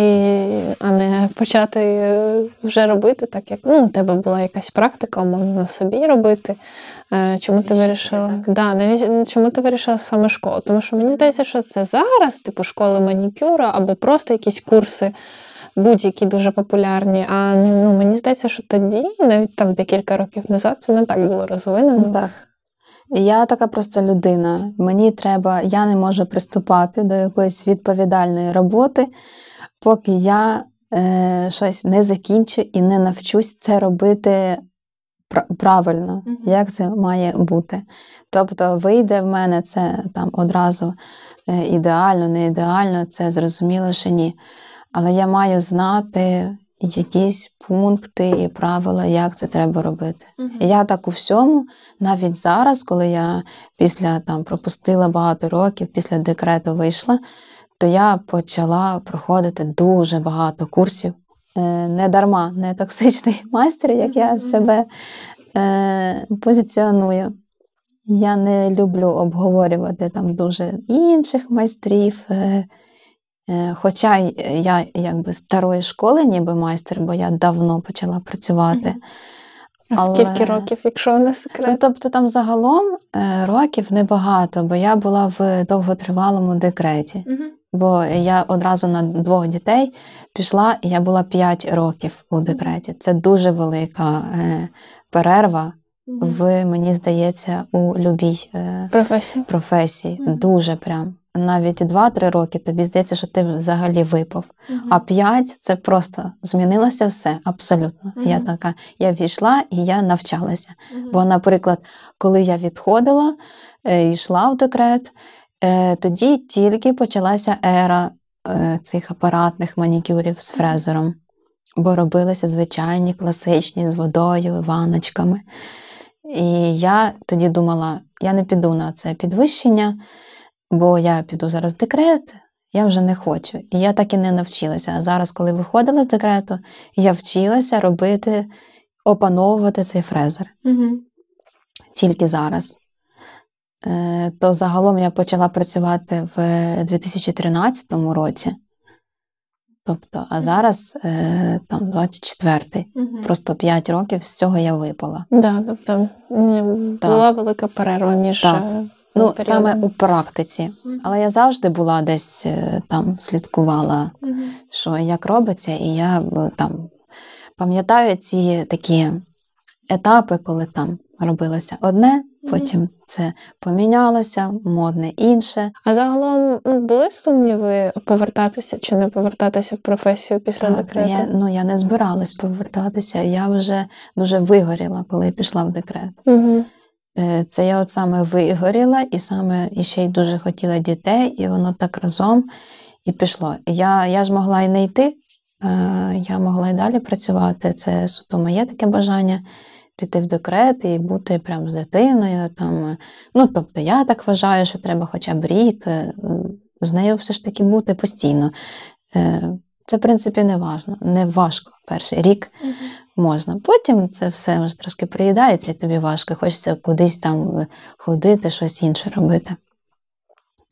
а не почати е, вже робити, так як ну, у тебе була якась практика, умовно на собі робити. Е, Чому ти вирішила? Да, навіщо, чому ти вирішила саме школу? Тому що мені здається, що це зараз, типу школи манікюра або просто якісь курси. Будь-які дуже популярні. А ну мені здається, що тоді, навіть там декілька років назад, це не так було розвинено. Так. Я така просто людина. Мені треба, я не можу приступати до якоїсь відповідальної роботи, поки я е, щось не закінчу і не навчусь це робити пра- правильно, як це має бути. Тобто, вийде в мене це там одразу е, ідеально, не ідеально, це зрозуміло, що ні. Але я маю знати якісь пункти і правила, як це треба робити. Мгм. Я так у всьому, навіть зараз, коли я після там пропустила багато років, після декрету вийшла, то я почала проходити дуже багато курсів. Е, Не дарма, не токсичний *laughs* майстер, як я себе е, позиціоную. Я не люблю обговорювати там дуже інших майстрів. е, Хоча я якби старої школи, ніби майстер, бо я давно почала працювати. А Але- скільки років, якщо не Ну, тобто там загалом е, років небагато, бо я була в довготривалому декреті. Мгм. Бо я одразу на двох дітей пішла, і я була 5 років у декреті. Це дуже велика е, перерва в, мені здається, у любій е, професії. професії. Дуже прям. Навіть 2-3 роки тобі здається, що ти взагалі випав. Мгм. А 5 це просто змінилося все абсолютно. Я така, я війшла і я навчалася. Мгм. Бо, наприклад, коли я відходила, е, йшла в декрет, е, тоді тільки почалася ера е, цих апаратних манікюрів з фрезером, бо робилися звичайні, класичні з водою, ваночками. І я тоді думала, я не піду на це підвищення, бо я піду зараз в декрет, я вже не хочу. І я так і не навчилася. А зараз, коли виходила з декрету, я вчилася робити, опановувати цей фрезер Мгм. тільки зараз. Е, То загалом я почала працювати в 2013 році. Тобто, а зараз е, там 24-й. Угу. Просто 5 років з цього я випала. Да, тобто ні, була велика перерва між Так. Ну, періодами. саме у практиці. Але я завжди була десь е, там, слідкувала, Мгм. що як робиться, і я е, там пам'ятаю ці такі етапи, коли там робилося одне, потім це помінялося, модне інше. А загалом ну, були сумніви повертатися чи не повертатися в професію після Так, декрету? я, ну, я не збиралась повертатися. Я вже дуже вигоріла, коли пішла в декрет. Угу. Е, Це я от саме вигоріла, і саме і ще й дуже хотіла дітей, і воно так разом і пішло. Я, я ж могла і не йти, е, я могла і далі працювати. Це суто моє таке бажання піти в декрет і бути прям з дитиною. Там. е. Ну, тобто, я так вважаю, що треба хоча б рік з нею все ж таки бути постійно. Це, в принципі, не важно, не важко перший рік можна. Потім це все вже трошки приїдається, і тобі важко, хочеться кудись там е, ходити, щось інше робити.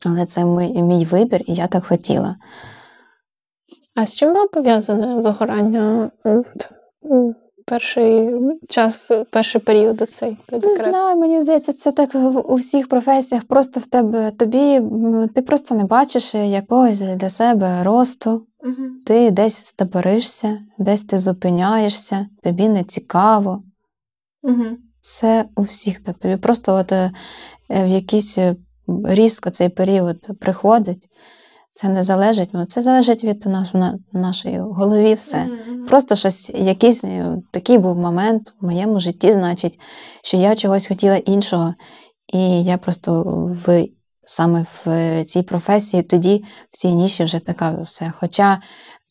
Але це мій, мій вибір, і я так хотіла. А з чим було пов'язане вигорання перший час, перший період у цей Не знаю, мені здається, це так у всіх професіях. Просто в тебе тобі ти просто не бачиш якогось для себе росту. Мгм. Ти десь стаборишся, десь ти зупиняєшся, тобі не цікаво. Мгм. Це у всіх так. Тобі просто от е, в якийсь е, різко цей період приходить. Це не залежить, ну, це залежить від нас, на, нашої голові все. Мгм. Просто щось, якийсь е, такий був момент в моєму житті, значить, що я чогось хотіла іншого. І я просто в, саме в цій професії тоді в цій ніші вже така все. Хоча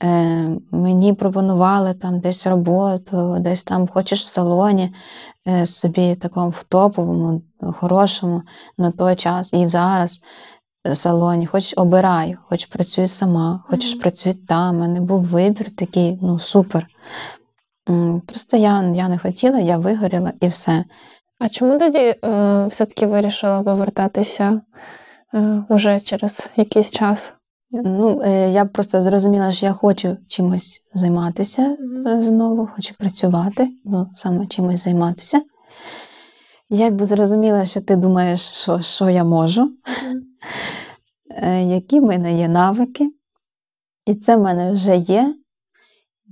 е, мені пропонували там десь роботу, десь там хочеш в салоні е, собі такому в топовому, хорошому на той час і зараз е, салоні, хоч обирай, хоч працюй сама, хочеш Мгм. працюй там. У мене був вибір такий, ну супер. Просто я, я не хотіла, я вигоріла і все. А чому тоді е, все-таки вирішила повертатися е, уже через якийсь час? Ну, е, я просто зрозуміла, що я хочу чимось займатися е, знову, хочу працювати, ну, саме чимось займатися. Якби зрозуміла, що ти думаєш, що, що я можу, *laughs* е, які в мене є навики, і це в мене вже є.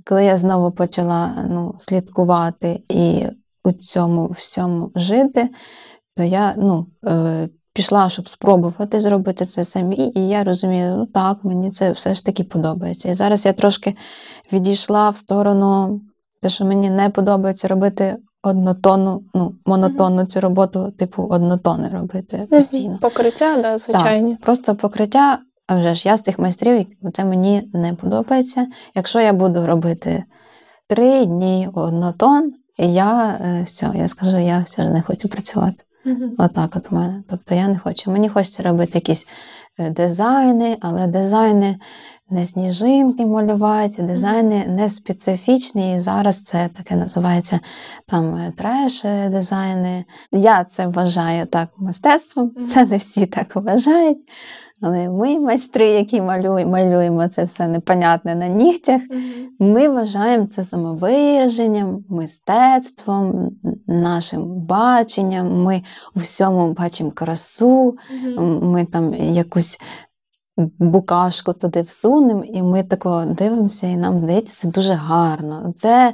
Коли я знову почала ну, слідкувати і у цьому всьому жити, то я ну, е, пішла, щоб спробувати зробити це самі, і я розумію, ну так, мені це все ж таки подобається. І зараз я трошки відійшла в сторону, те, що мені не подобається робити однотонну, ну, монотонну цю роботу, типу однотонне робити постійно. Покриття, да, звичайні. Просто покриття, а вже ж я з тих майстрів, це мені не подобається. Якщо я буду робити три дні однотон, я е, все, я скажу, я все ж не хочу працювати. Мгм. Отак от у мене. Тобто я не хочу. Мені хочеться робити якісь е, дизайни, але дизайни не сніжинки малювати, дизайни не специфічні. І зараз це таке називається там е, треш е, дизайни. Я це вважаю так мистецтвом. Це не всі так вважають. Але ми, майстри, які малюємо, малюємо це все непонятне на нігтях. Мгм. Ми вважаємо це самовираженням, мистецтвом, нашим баченням. Ми у всьому бачимо красу, Мгм. м- ми там якусь букашку туди всунемо, і ми тако дивимося, і нам здається, це дуже гарно. Це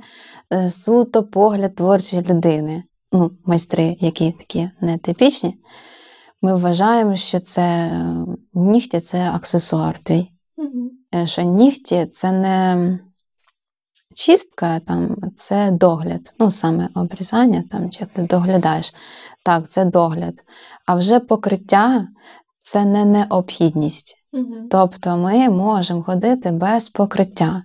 е, суто погляд творчої людини. Ну, майстри, які такі нетипічні. Ми вважаємо, що це е, нігті це аксесуар твій е, що нігті це не чистка, там, це догляд. Ну, саме обрізання, там, чи як ти доглядаєш. Так, це догляд. А вже покриття це не необхідність. Мгм. Тобто ми можемо ходити без покриття.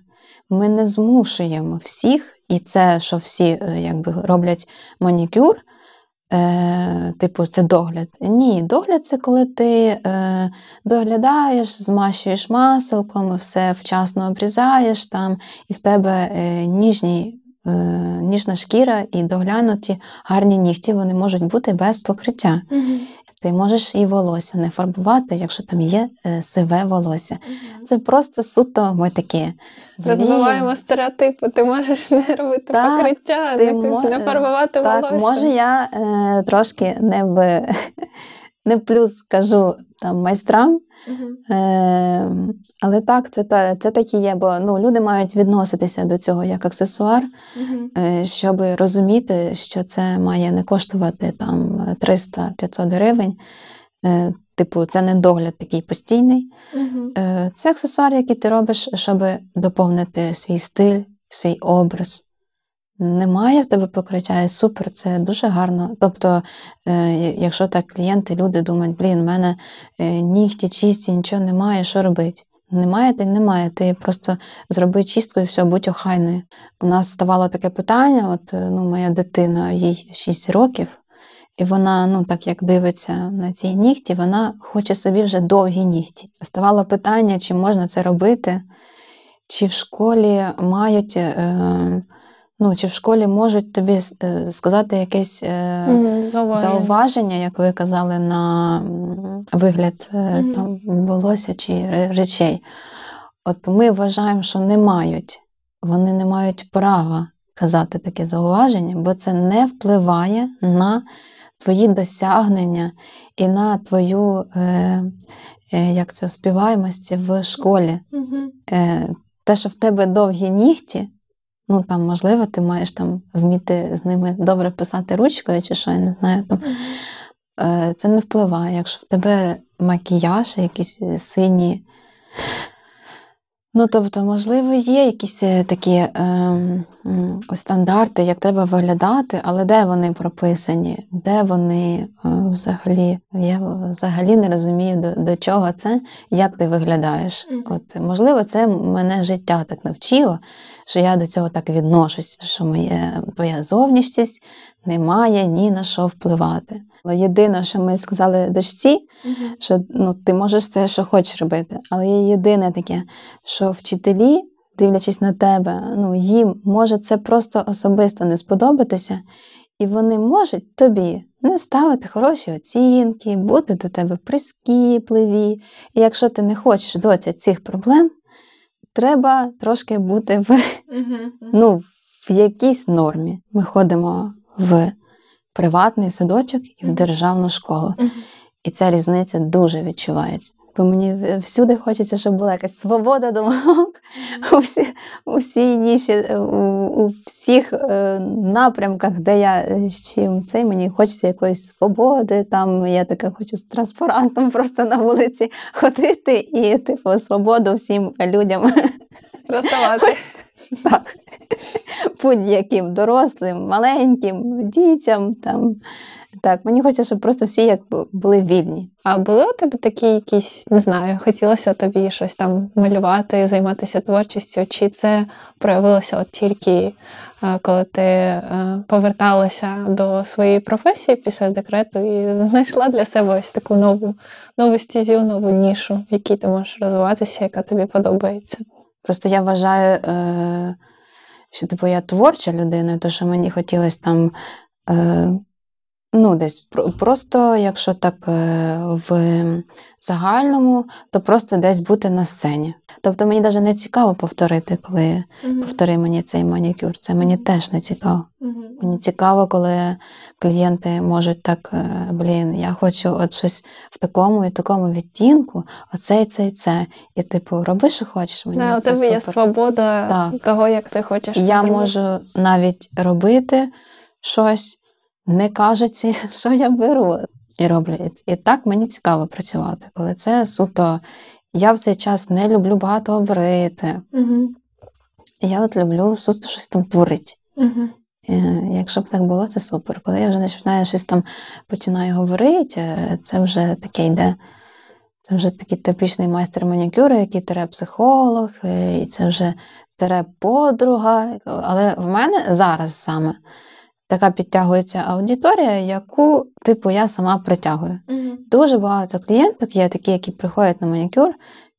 Ми не змушуємо всіх, і це, що всі е, якби, роблять манікюр, е, типу, це догляд. Ні, догляд це коли ти е, доглядаєш, змащуєш маселком, все вчасно обрізаєш там, і в тебе е, ніжні, ніжна шкіра і доглянуті гарні нігті, вони можуть бути без покриття. Мгм. Ти можеш і волосся не фарбувати, якщо там є е, сиве волосся. Це просто суто ми такі. Розбиваємо стереотипи, ти можеш не робити Так, покриття, ти не, мож... не фарбувати Так, волосся. може, я е, трошки не в, *laughs* не плюс кажу там майстрам, Мгм. е, але так, це, та- це так і є, бо ну, люди мають відноситися до цього як аксесуар, Мгм. е, щоб розуміти, що це має не коштувати там 300-500 гривень. Е, Типу, це не догляд такий постійний. Мгм. Е, Це аксесуар, який ти робиш, щоб доповнити свій стиль, свій образ. Немає в тебе покриття, і супер, це дуже гарно. Тобто, е, якщо так клієнти, люди думають, блін, в мене е, нігті чисті, нічого немає, що робити? Немає, та немає. Ти просто зроби чистку і все, будь охайною. У нас ставало таке питання: от е, ну, моя дитина, їй 6 років, і вона, ну так як дивиться на ці нігті, вона хоче собі вже довгі нігті. Ставало питання, чи можна це робити, чи в школі мають. Ну, чи в школі можуть тобі е, сказати якесь е, Зауваження. зауваження, як ви казали, на вигляд е, там, волосся чи речей. От ми вважаємо, що не мають, вони не мають права казати таке зауваження, бо це не впливає на твої досягнення і на твою е, е, як це, співаємость в школі. Е, те, що в тебе довгі нігті, ну там, можливо, ти маєш там вміти з ними добре писати ручкою, чи що, я не знаю. Там, е, це не впливає. Якщо в тебе макіяж, якісь сині. Ну, тобто, можливо, є якісь е, такі е, м, стандарти, як треба виглядати, але де вони прописані, де вони е, взагалі? Я взагалі не розумію, до, до чого це, як ти виглядаєш. От, можливо, це мене життя так навчило, що я до цього так відношусь, що моє, твоя зовнішність не має ні на що впливати. Єдине, що ми сказали дочці, Мгм. що ну, ти можеш все, що хочеш робити. Але є єдине таке, що вчителі, дивлячись на тебе, ну, їм може це просто особисто не сподобатися, і вони можуть тобі не ставити хороші оцінки, бути до тебе прискіпливі. І якщо ти не хочеш доця цих проблем, треба трошки бути в Мгм. ну, в якійсь нормі. Ми ходимо в приватний садочок і в державну школу. І ця різниця дуже відчувається. Бо мені всюди хочеться, щоб була якась свобода думок *laughs* у, всі, у всій ніші, е, у, у всіх е, напрямках, де я е, з чим цей мені хочеться якоїсь свободи. Там я така хочу з транспарантом просто на вулиці *laughs* ходити і, типу, свободу всім людям Роздавати. *laughs* так. Будь-яким дорослим, маленьким, дітям. Там. Так, мені хочеться, щоб просто всі як були вільні. А були у тебе такі якісь, не знаю, хотілося тобі щось там малювати, займатися творчістю? Чи це проявилося от тільки е, коли ти е, поверталася до своєї професії після декрету і знайшла для себе ось таку нову, нову стізю, нову нішу, в якій ти можеш розвиватися, яка тобі подобається? Просто я вважаю, е, що типу, я творча людина, то що мені хотілося там. Ну, десь про- просто, якщо так е, в загальному, то просто десь бути на сцені. Тобто мені навіть не цікаво повторити, коли повтори мені цей манікюр. Це мені теж не цікаво. Мені цікаво, коли клієнти можуть так, е, блін, я хочу от щось в такому і такому відтінку, оце і це і це. І типу, роби, що хочеш. Мені Да, у це тебе є свобода Так. того, як ти хочеш. Я можу навіть робити щось, не кажучи, *laughs* що я беру і роблю. І- так мені цікаво працювати, коли це суто. Я в цей час не люблю багато говорити. Мгм. Я от люблю суто щось там творити. Мгм. Е, Якщо б так було, це супер. Коли я вже починаю щось там починаю говорити, е, це вже таке йде. Це вже такий типічний майстер манікюру, який тере психолог, е, і це вже тере подруга. Але в мене зараз саме така підтягується аудиторія, яку, типу, я сама притягую. Угу. Дуже багато клієнток є такі, які приходять на манікюр,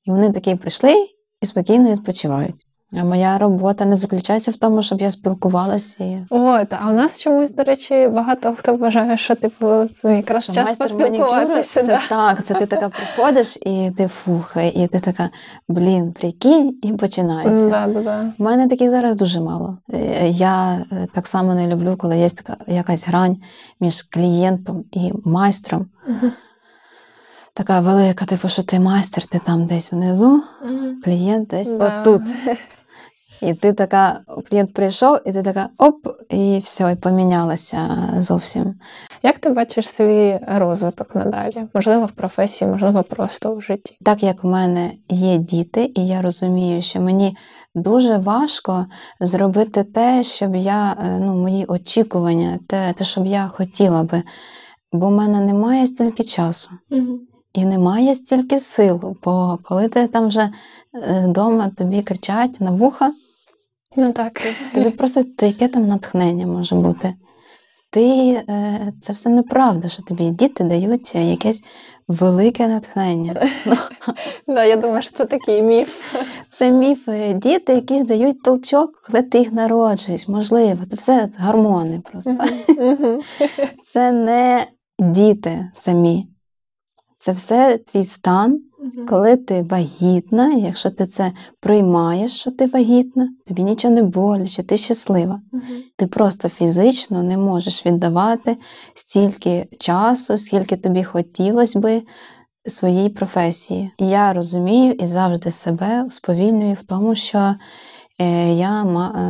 і вони такі прийшли і спокійно відпочивають. А моя робота не заключається в тому, щоб я спілкувалася. І... От, а у нас чомусь, до речі, багато хто вважає, що типу якраз Що час поспілкуватися. Це Да. так, це ти така приходиш і ти фухай, і ти така, блін, прикинь, і починається. Да, да, да. У мене таких зараз дуже мало. Е, Я е, так само не люблю, коли є така якась грань між клієнтом і майстром. Така велика, типу, що ти майстер, ти там десь внизу, Мгм. клієнт десь Да. отут. *laughs* І ти така, клієнт прийшов, і ти така оп, і все, і помінялася зовсім. Як ти бачиш свій розвиток надалі? Можливо, в професії, можливо, просто в житті. Так як у мене є діти, і я розумію, що мені дуже важко зробити те, щоб я, е, ну, мої очікування, те, те, щоб я хотіла би. Бо в мене немає стільки часу і немає стільки сил. Бо коли ти там вже вдома тобі кричать на вуха, Ну так. тобі просто яке там натхнення може бути. Ти, е, це все неправда, що тобі діти дають якесь велике натхнення. *laughs* Да, я думаю, що це такий міф. Це міф. е, Діти якісь дають толчок, коли ти їх народжуєш. Можливо, це все гормони просто. Це не діти самі. Це все твій стан, коли ти вагітна, якщо ти це приймаєш, що ти вагітна, тобі нічого не боляче, ти щаслива. Мгм. Ти просто фізично не можеш віддавати стільки часу, скільки тобі хотілося би своїй професії. І я розумію і завжди себе сповільнюю в тому, що е, я е,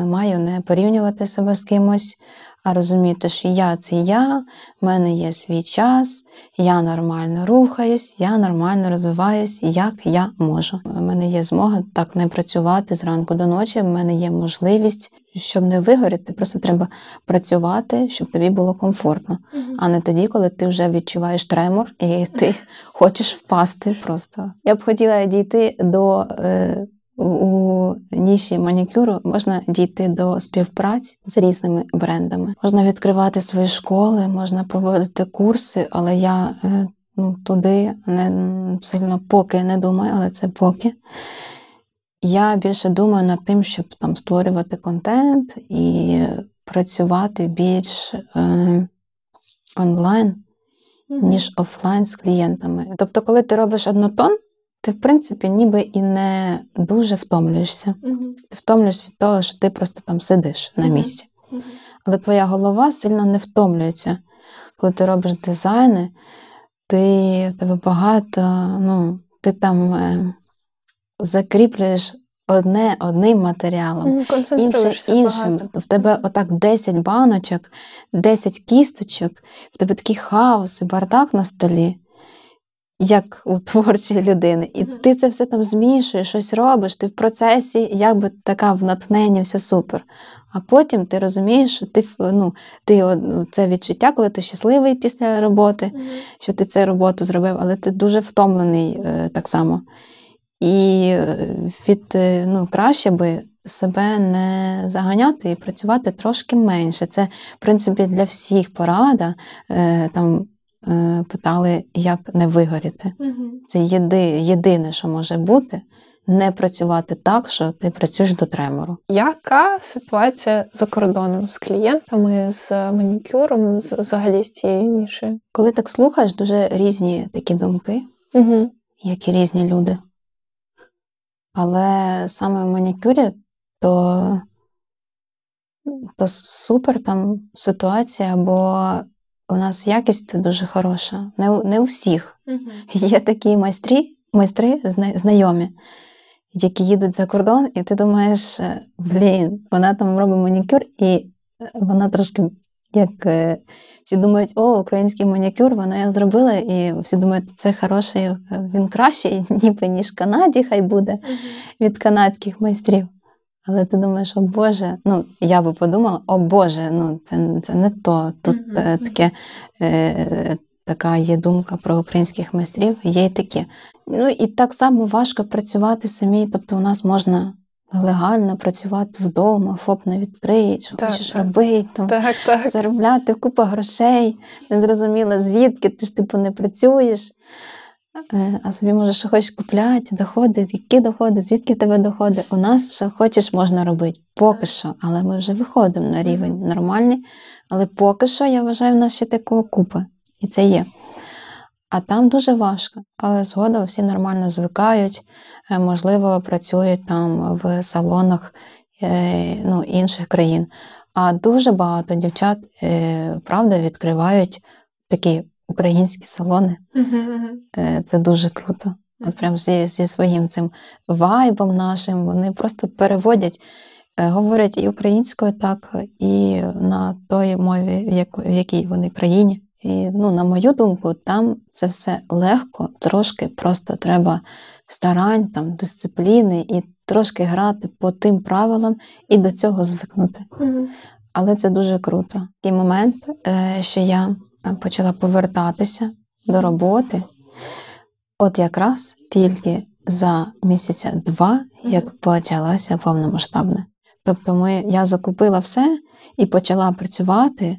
маю не порівнювати себе з кимось, а розуміти, що я це я, в мене є свій час, я нормально рухаюсь, я нормально розвиваюсь, як я можу. У мене є змога так не працювати зранку до ночі. В мене є можливість, щоб не вигоріти, просто треба працювати, щоб тобі було комфортно, а не тоді, коли ти вже відчуваєш тремор і ти *laughs* хочеш впасти просто. Я б хотіла дійти до е, у- ніші манікюру можна дійти до співпраць з різними брендами. Можна відкривати свої школи, можна проводити курси, але я е, ну, туди не сильно поки не думаю, але це поки. Я більше думаю над тим, щоб там створювати контент і працювати більш е, онлайн, ніж офлайн з клієнтами. Тобто, коли ти робиш однотон, ти, в принципі, ніби і не дуже втомлюєшся. Мгм. Ти втомлюєшся від того, що ти просто там сидиш на місці. Мгм. Але твоя голова сильно не втомлюється. Коли ти робиш дизайни, ти тебе багато, ну, ти там е, закріплюєш одне одним матеріалом. Інше іншим. багато. В тебе отак 10 баночок, 10 кісточок, в тебе такий хаос і бардак на столі, як у творчої людини. І ти це все там змішуєш, щось робиш, ти в процесі, якби така в натхненні, все супер. А потім ти розумієш, що ти, ну, ти ну, це відчуття, коли ти щасливий після роботи, що ти цю роботу зробив, але ти дуже втомлений е, так само. І е, від е, ну, краще би себе не заганяти і працювати трошки менше. Це, в принципі, для всіх порада. Е, Там питали, як не вигоріти. Мгм. Це єди, єдине, що може бути, не працювати так, що ти працюєш до тремору. Яка ситуація за кордоном з клієнтами, з манікюром, з взагалі з цією нішею? Коли так слухаєш, дуже різні такі думки, Угу. як і різні люди. Але саме в манікюрі, то, то супер там ситуація, бо у нас якість дуже хороша. Не, у- не у всіх. *laughs* Є такі майстрі, майстри зна- знайомі, які їдуть за кордон, і ти думаєш, е, блін, вона там робить манікюр, і е, вона трошки як е, всі думають, о, український манікюр, вона його зробила, і всі думають, це хороший, він кращий, *laughs* ніби ніж в Канаді, хай буде від канадських майстрів. Але ти думаєш, о Боже, ну я би подумала, о Боже, ну це, це не то. Тут мгм. таке, е, така є думка про українських майстрів, є й таке. Ну і так само важко працювати самі. Тобто, у нас можна легально працювати вдома, ФОП не відкриє, що Так, хочеш так. робити, там, Так, так. заробляти купа грошей, незрозуміло звідки, ти ж типу не працюєш. Е, а собі може, що хочеш купляти, доходи, які доходи, звідки в тебе доходи? У нас що хочеш, можна робити. Поки що, але ми вже виходимо на рівень нормальний. Але поки що, я вважаю, в нас ще такого купи. І це є. А там дуже важко. Але згодом всі нормально звикають, е, можливо, працюють там в салонах е, ну, інших країн. А дуже багато дівчат, правда, відкривають такі українські салони. Е, це дуже круто. От прям зі, зі своїм цим вайбом нашим вони просто переводять, е, говорять і українською так, і на той мові, в якій вони країні. І ну, на мою думку, там це все легко, трошки просто треба старань, там, дисципліни і трошки грати по тим правилам і до цього звикнути. Mm-hmm. Але це дуже круто. Такий момент, е, що я почала повертатися до роботи, от якраз тільки за місяця два, як почалася повномасштабна. Тобто ми, я закупила все і почала працювати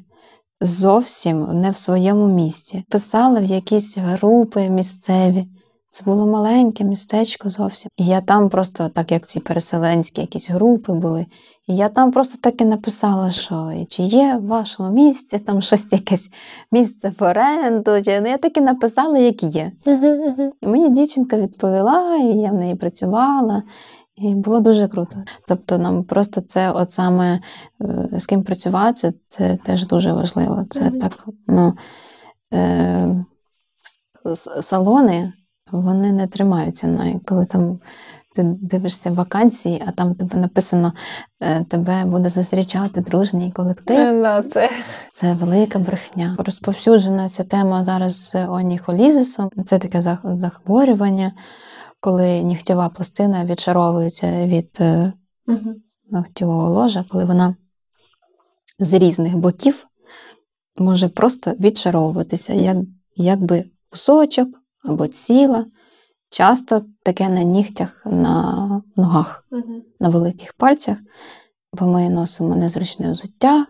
зовсім не в своєму місці. Писала в якісь групи місцеві. Це було маленьке містечко зовсім. І я там просто, так як ці переселенські якісь групи були, і я там просто так і написала, що чи є в вашому місці там щось якесь місце в оренду. Чи... Ну, я так і написала, як є. І мені дівчинка відповіла, і я в неї працювала. І було дуже круто. Тобто, нам просто це от саме е, з ким працювати, це теж дуже важливо. Це mm-hmm. так, ну, е, салони вони не тримаються коли там ти дивишся вакансії, а там тебе написано, е, тебе буде зустрічати дружній колектив. Е, це це велика брехня. Розповсюджена ця тема зараз з оніхолізисом. Це таке захворювання, коли нігтєва пластина відшаровується від угу. ногтєвого ложа, коли вона з різних боків може просто відшаровуватися, як, якби кусочок або ціла. Часто таке на нігтях, на ногах, угу. на великих пальцях, бо ми носимо незручне взуття.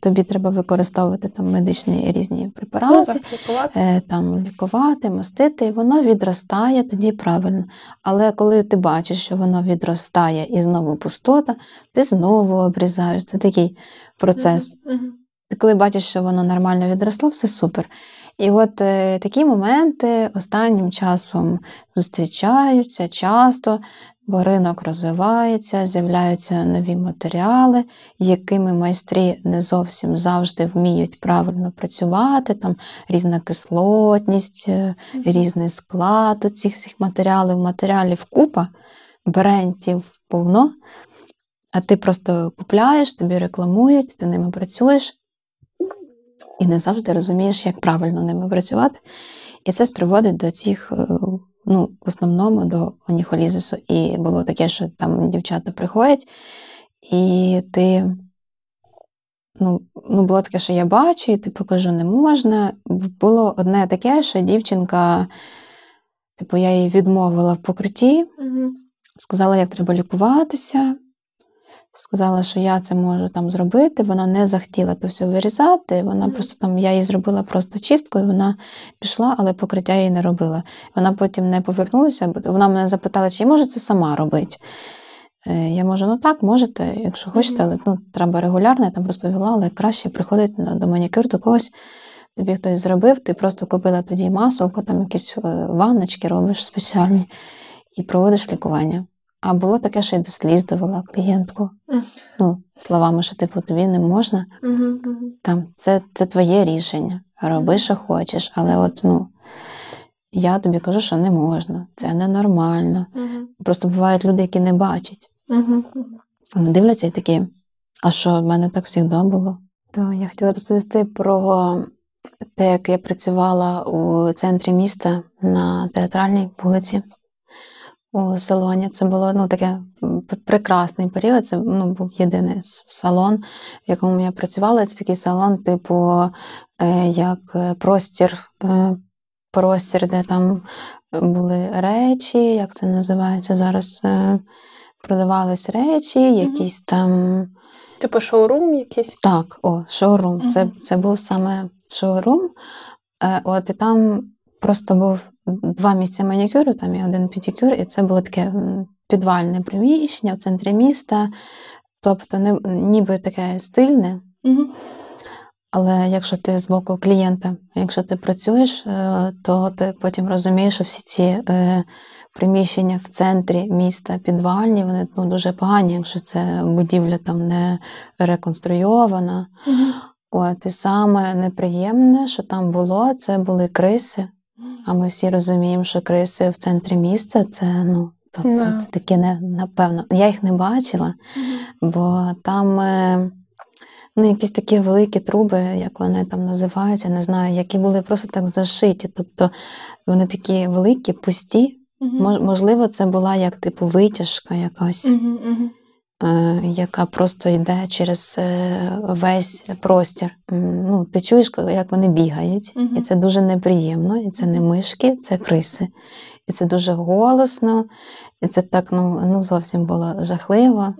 Тобі треба використовувати там медичні різні препарати, ну, так, лікувати. Е, там лікувати, мастити, і воно відростає тоді правильно. Але коли ти бачиш, що воно відростає і знову пустота, ти знову обрізаєш. Це такий процес. Ти коли бачиш, що воно нормально відросло, все супер. І от е, такі моменти останнім часом зустрічаються часто, бо ринок розвивається, з'являються нові матеріали, якими майстрі не зовсім завжди вміють правильно працювати, там різна кислотність, е, різний склад у цих всіх матеріалів, матеріалів купа, брендів повно. А ти просто купляєш, тобі рекламують, ти ними працюєш і не завжди розумієш, як правильно ними працювати. І це приводить до цих, е, ну, в основному до оніхолізису. І було таке, що там дівчата приходять, і ти. Ну, ну, було таке, що я бачу, і ти покажу, не можна. Було одне таке, що дівчинка, типу, я їй відмовила в покритті, угу. сказала, як треба лікуватися сказала, що я це можу там зробити. Вона не захотіла то все вирізати. Вона просто там, я їй зробила просто чистку, і вона пішла, але покриття їй не робила. Вона потім не повернулася, вона мене запитала, чи я можу це сама робити. Е, я можу, ну так, можете, якщо хочете, але ну, треба регулярно, я там розповіла, але краще приходить до манікюр до когось. Тобі хтось зробив, ти просто купила тоді масло, там якісь е, ванночки робиш спеціальні і проводиш лікування. А було таке, що й до сліз довела клієнтку. Mm. Ну, Словами, що типу тобі не можна. Там, Це це твоє рішення. Роби, що хочеш, але от ну, я тобі кажу, що не можна, це ненормально. Mm-hmm. Просто бувають люди, які не бачать. Mm-hmm. Вони дивляться і такі, а що в мене так завжди було? То я хотіла розповісти про те, як я працювала у центрі міста на театральній вулиці у салоні. Це було ну, таке прекрасний період. Це ну, був єдиний салон, в якому я працювала. Це такий салон, типу, е, як простір, е, простір, де там були речі, як це називається зараз. Е, продавались речі, якісь там. Типу шоурум якийсь? Так, о, шоурум. Mm-hmm. Це це був саме шоурум. От і там просто був два місця манікюру, там і один педикюр, і це було таке підвальне приміщення в центрі міста. Тобто, не, ніби таке стильне. Угу. Але якщо ти з боку клієнта, якщо ти працюєш, е, то ти потім розумієш, що всі ці е, приміщення в центрі міста підвальні, вони ну, дуже погані, якщо це будівля там не реконструйована. Угу. От, І саме неприємне, що там було, це були криси. А ми всі розуміємо, що криси в центрі міста це ну, тобто, Да. це таке не напевно. Я їх не бачила, бо там е, ну, якісь такі великі труби, як вони там називаються, не знаю, які були просто так зашиті. Тобто вони такі великі, пусті. Мож- Можливо, це була як типу витяжка якась, е, яка просто йде через е, весь простір. Ну, ти чуєш, як вони бігають, Мгм. і це дуже неприємно, і це не мишки, це криси. І це дуже голосно, і це так ну, ну зовсім було жахливо.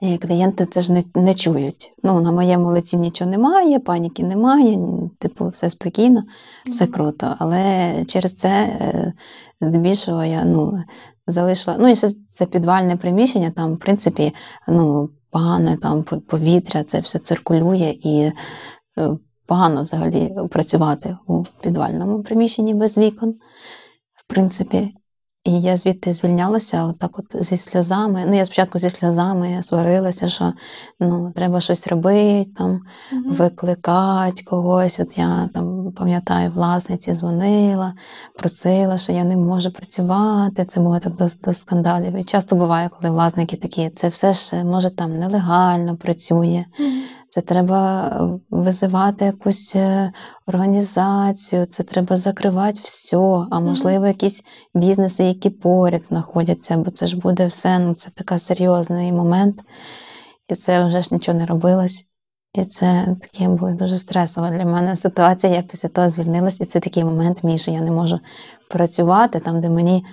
І клієнти це ж не, не чують. Ну, на моєму лиці нічого немає, паніки немає, типу, все спокійно, все круто. Але через це е, здебільшого я ну, залишила. Ну, і це підвальне приміщення, там, в принципі, ну, погане там повітря, це все циркулює і е, погано взагалі працювати у підвальному приміщенні без вікон. В принципі, і я звідти звільнялася отак от зі сльозами. Ну, я спочатку зі сльозами сварилася, що ну, треба щось робити, там, викликати когось. От я там пам'ятаю, власниці дзвонила, просила, що я не можу працювати. Це було так до, до скандалів. І часто буває, коли власники такі, це все ж може там нелегально працює. Це треба е, визивати якусь е, організацію, це треба закривати все, а можливо, якісь бізнеси, які поряд знаходяться, бо це ж буде все, ну це така серйозний момент. І це вже ж нічого не робилось. І це таке була дуже стресова для мене ситуація. Я після того звільнилась, і це такий момент мій, що я не можу працювати там, де мені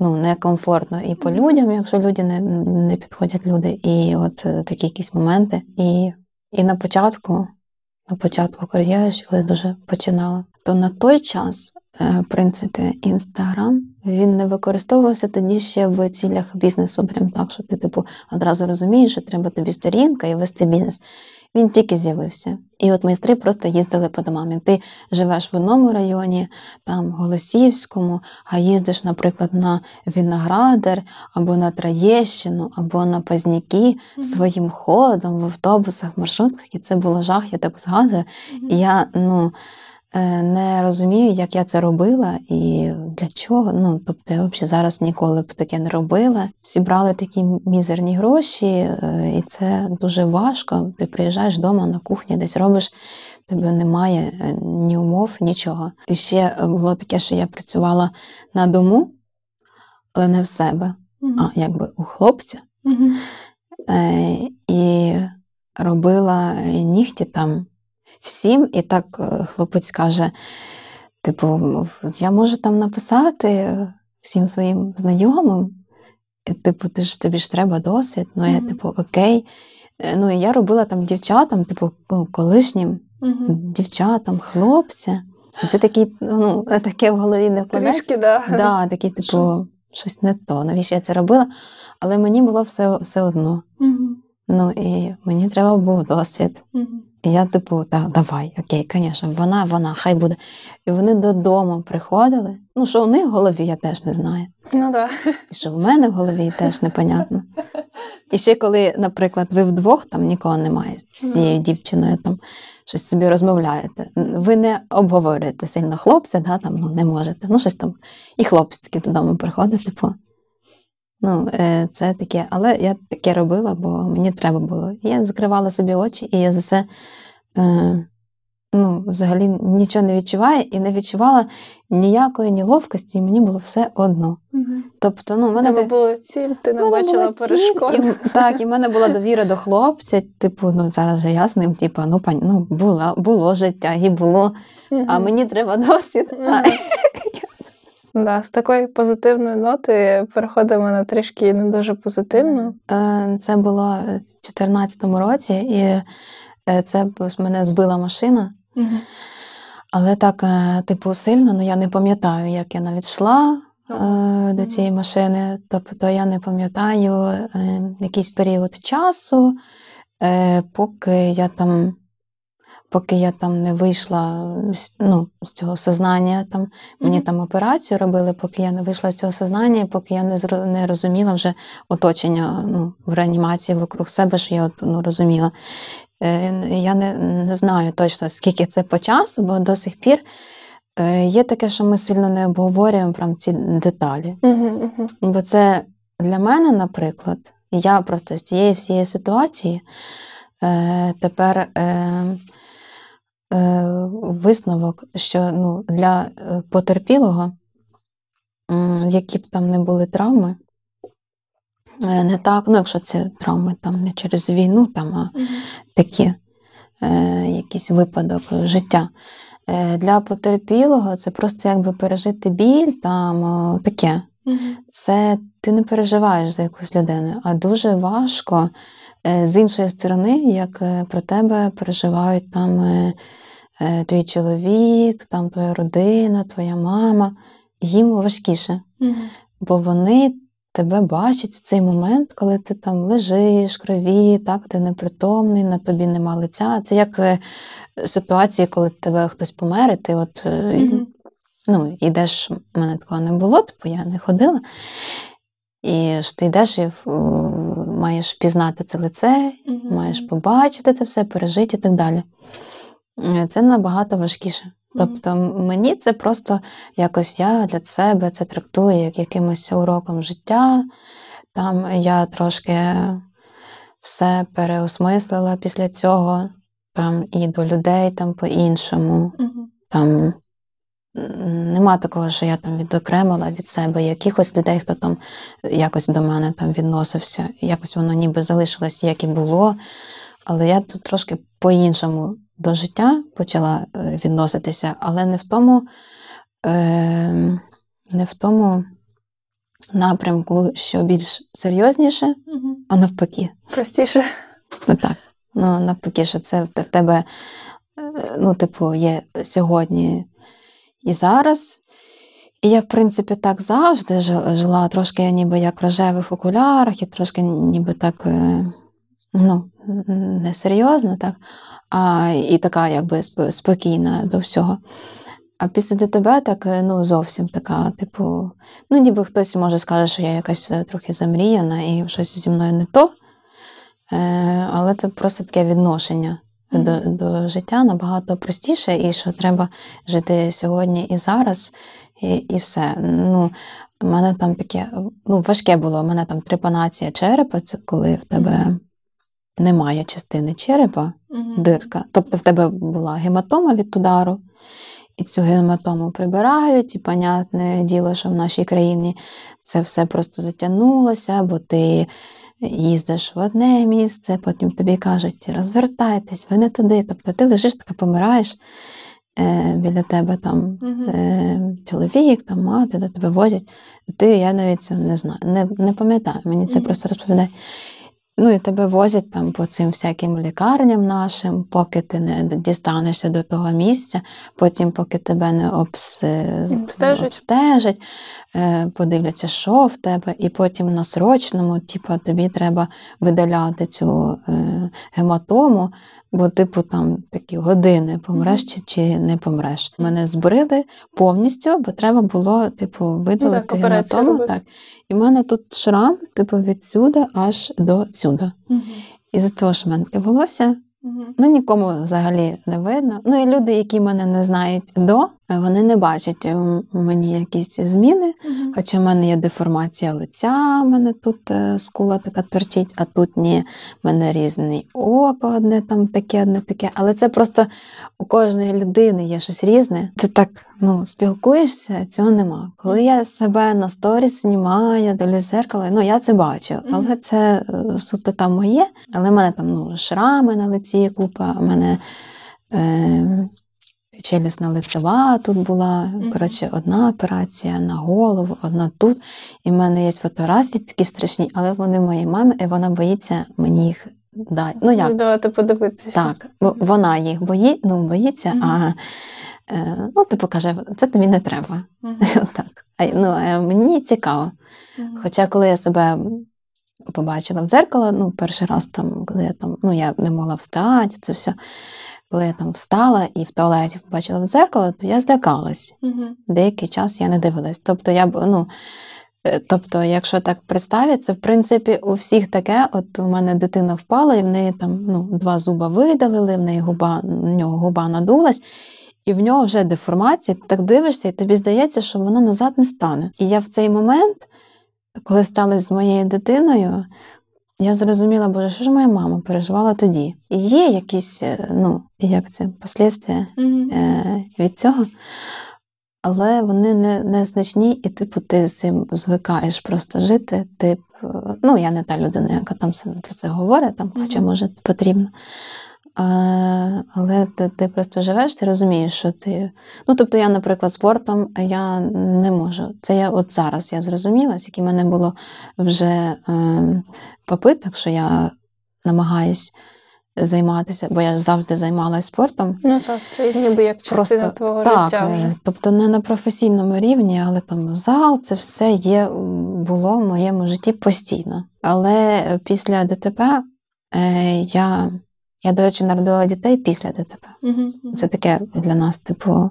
ну, некомфортно і по людям, якщо люди не, не підходять люди, і от е, такі якісь моменти. І, і на початку, на початку кар'єри, коли дуже починала, то на той час, е, в принципі, інстаграм він не використовувався тоді ще в цілях бізнесу. Прям так, що ти типу одразу розумієш, що треба тобі сторінка і вести бізнес. Він тільки з'явився. І от майстри просто їздили по домам. І ти живеш в одному районі, там Голосівському, а їздиш, наприклад, на Віноградар або на Траєщину, або на Пазняки своїм ходом в автобусах, маршрутках. І це було жах, я так згадую. І я ну, не розумію, як я це робила і для чого. Ну, тобто, я взагалі зараз ніколи б таке не робила. Всі брали такі мізерні гроші, е, і це дуже важко. Ти приїжджаєш вдома на кухні, десь робиш. Тебе немає е, ні умов, нічого. І ще е, було таке, що я працювала на дому, але не в себе, а якби у хлопця. Е, і робила нігті там всім, і так е, хлопець каже: типу, я можу там написати всім своїм знайомим. І, типу, ти ж тобі ж треба досвід. Ну, я, типу, окей. Е, Ну, і я робила там дівчатам, типу, ну, колишнім дівчатам, хлопця. Це такий, ну, таке в голові не вкладається. Трішки, да. Да, такий, типу, Щось. щось не то. Навіщо я це робила? Але мені було все, все одно. Мгм. Ну і мені треба був досвід. Мгм. І я, типу, так, давай, окей, звісно, вона, вона, хай буде. І вони додому приходили. Ну, що у них в голові, я теж не знаю. Ну да. І що в мене в голові теж непонятно. І ще коли, наприклад, ви вдвох там нікого немає з цією дівчиною, там щось собі розмовляєте. Ви не обговорюєте сильно хлопця, да, там, ну, не можете. Ну, щось там. І хлопець такий додому приходить, типу. Ну, е, це таке, але я таке робила, бо мені треба було. Я закривала собі очі, і я за це е, ну, взагалі нічого не відчуваю і не відчувала ніякої неловкості, і мені було все одно. Мгм. Тобто, ну, в мене тебе так- було ціль, ти не бачила перешкод. І, так, і в мене була довіра до хлопця. Типу, ну зараз же я з ним, типу, ну, пані, ну було, було життя, і було, а мені треба досвід. Мгм. Да, з такої позитивної ноти переходимо на трішки не дуже позитивну. Е, Це було в 2014 році, і е, це мене збила машина. Мгм. Але так, е, типу, сильно, ну я не пам'ятаю, як я навіть йшла е, до цієї машини. Тобто я не пам'ятаю е, якийсь період часу, е, поки я там. Поки я там не вийшла ну, з цього сознання, там мені там операцію робили, поки я не вийшла з цього сознання, поки я не не розуміла вже оточення ну, в реанімації вокруг себе, що я ну, розуміла. Е, я не, не знаю точно, скільки це по часу, бо до сих пір е, є таке, що ми сильно не обговорюємо прям ці деталі. Uh-huh, uh-huh. Бо це для мене, наприклад, я просто з цієї всієї ситуації е, тепер. Е, Висновок, що ну, для потерпілого, які б там не були травми, Е, не так, ну якщо це травми там не через війну, там, а угу. такі е, якийсь випадок життя. Е, Для потерпілого це просто якби пережити біль, там о, таке. Угу. Це ти не переживаєш за якусь людину, а дуже важко е, з іншої сторони, як е, про тебе переживають там е, твій чоловік, там твоя родина, твоя мама. Їм важкіше, угу. бо вони тебе бачать в цей момент, коли ти там лежиш, крові, так, ти непритомний, на тобі нема лиця. Це як е, ситуації, коли тебе хтось помер, і ти от ну, йдеш, в мене такого не було, бо я не ходила. І ж ти йдеш і маєш пізнати це лице, mm-hmm. маєш побачити це все, пережити і так далі. Е, це набагато важкіше. Тобто мені це просто якось я для себе це трактую як якимось уроком життя. Там я трошки все переосмислила після цього, там і до людей там по-іншому. Угу. Там Нема такого, що я там відокремила від себе якихось людей, хто там якось до мене там відносився. Якось воно ніби залишилось, як і було. Але я тут трошки по-іншому до життя почала е, відноситися, але не в тому, е, не в тому напрямку, що більш серйозніше, угу. а навпаки. Простіше. Ну так. Ну, навпаки, що це в тебе, е, ну, типу, є сьогодні і зараз. І я, в принципі, так завжди жила, трошки ніби як в рожевих окулярах, і трошки ніби так е, ну, несерйозно, так а, і така якби спокійна до всього. А після ДТБ так е, ну, зовсім така, типу, ну, ніби хтось може скаже, що я якась е, трохи замріяна і щось зі мною не то. Але це просто таке відношення. До до життя набагато простіше, і що треба жити сьогодні і зараз, і і все. Ну, У мене там таке ну, важке було, у мене там трепанація черепа, це коли в тебе немає частини черепа, угу. дирка. Тобто в тебе була гематома від удару, і цю гематому прибирають, і, понятне діло, що в нашій країні це все просто затягнулося, бо ти їздиш в одне місце, потім тобі кажуть, розвертайтесь, ви не туди. Тобто ти лежиш, така помираєш. Е, біля тебе там uh-huh. чоловік, там мати, де тебе возять. Ти я навіть цього не знаю, не не пам'ятаю, мені це просто розповідає. Ну і тебе возять там по цим всяким лікарням нашим, поки ти не дістанешся до того місця, потім, поки тебе не обстежать, обстежать е, подивляться, що в тебе, і потім на срочному, типу, тобі треба видаляти цю е, гематому, бо, типу, там такі години помреш чи чи не помреш. Мене збрили повністю, бо треба було, типу, видалити ну, гематому. Так. І в мене тут шрам, типу, відсюди аж до сюди. Угу. І за того, що в мене таке волосся, ну нікому взагалі не видно. Ну і люди, які мене не знають до, вони не бачать у мені якісь зміни. Угу. Хоча в мене є деформація лиця, в мене тут е, скула така торчить, а тут ні, в мене різний око, одне там таке, одне таке. Але це просто у кожної людини є щось різне. Ти так ну, спілкуєшся, цього нема. Коли я себе на сторіс знімаю, дивлюсь зеркало, ну я це бачу. Але це е, суто там моє. Але в мене там ну, шрами на лиці купа, в мене. Е- челюсна лицева тут була. Коротше, одна операція на голову, одна тут. І в мене є фотографії такі страшні, але вони моїй мамі, і вона боїться мені їх дати. Ну, як? Давайте подивитися. Так, вона їх бої, ну, боїться, mm-hmm. а Е, ну, типу, каже, це тобі не треба. Мгм. *laughs* Отак. А, ну, а мені цікаво. Мгм. Хоча, коли я себе побачила в дзеркало, ну, перший раз там, коли я там, ну, я не могла встати, це все. Коли я там встала і в туалеті побачила в дзеркало, то я злякалась. Мгм. Деякий час я не дивилась. Тобто, я б, ну, е, тобто, якщо так представити, це в принципі у всіх таке. От у мене дитина впала, і в неї там ну, два зуба видалили, в неї губа, в нього губа надулась, і в нього вже деформація. Ти так дивишся, і тобі здається, що вона назад не стане. І я в цей момент, коли сталося з моєю дитиною, я зрозуміла, боже, що ж моя мама переживала тоді. І є якісь, е, ну, як це, послідствия Мгм. е, від цього. Але вони не, не значні, і типу ти з цим звикаєш просто жити. Тип, е, ну я не та людина, яка там про це говорить, там, хоча може потрібно. Але ти, ти просто живеш, ти розумієш, що ти. Ну, тобто, я, наприклад, спортом я не можу. Це я от зараз я зрозуміла, скільки в мене було вже е, попиток, що я намагаюсь займатися, бо я ж завжди займалася спортом. Ну так, це ніби як частина Просто твого Так, життя. Вже. тобто не на професійному рівні, але там зал, це все є, було в моєму житті постійно. Але після ДТП е, я, я, до речі, народила дітей після ДТП. Мгм. Це таке для нас, типу,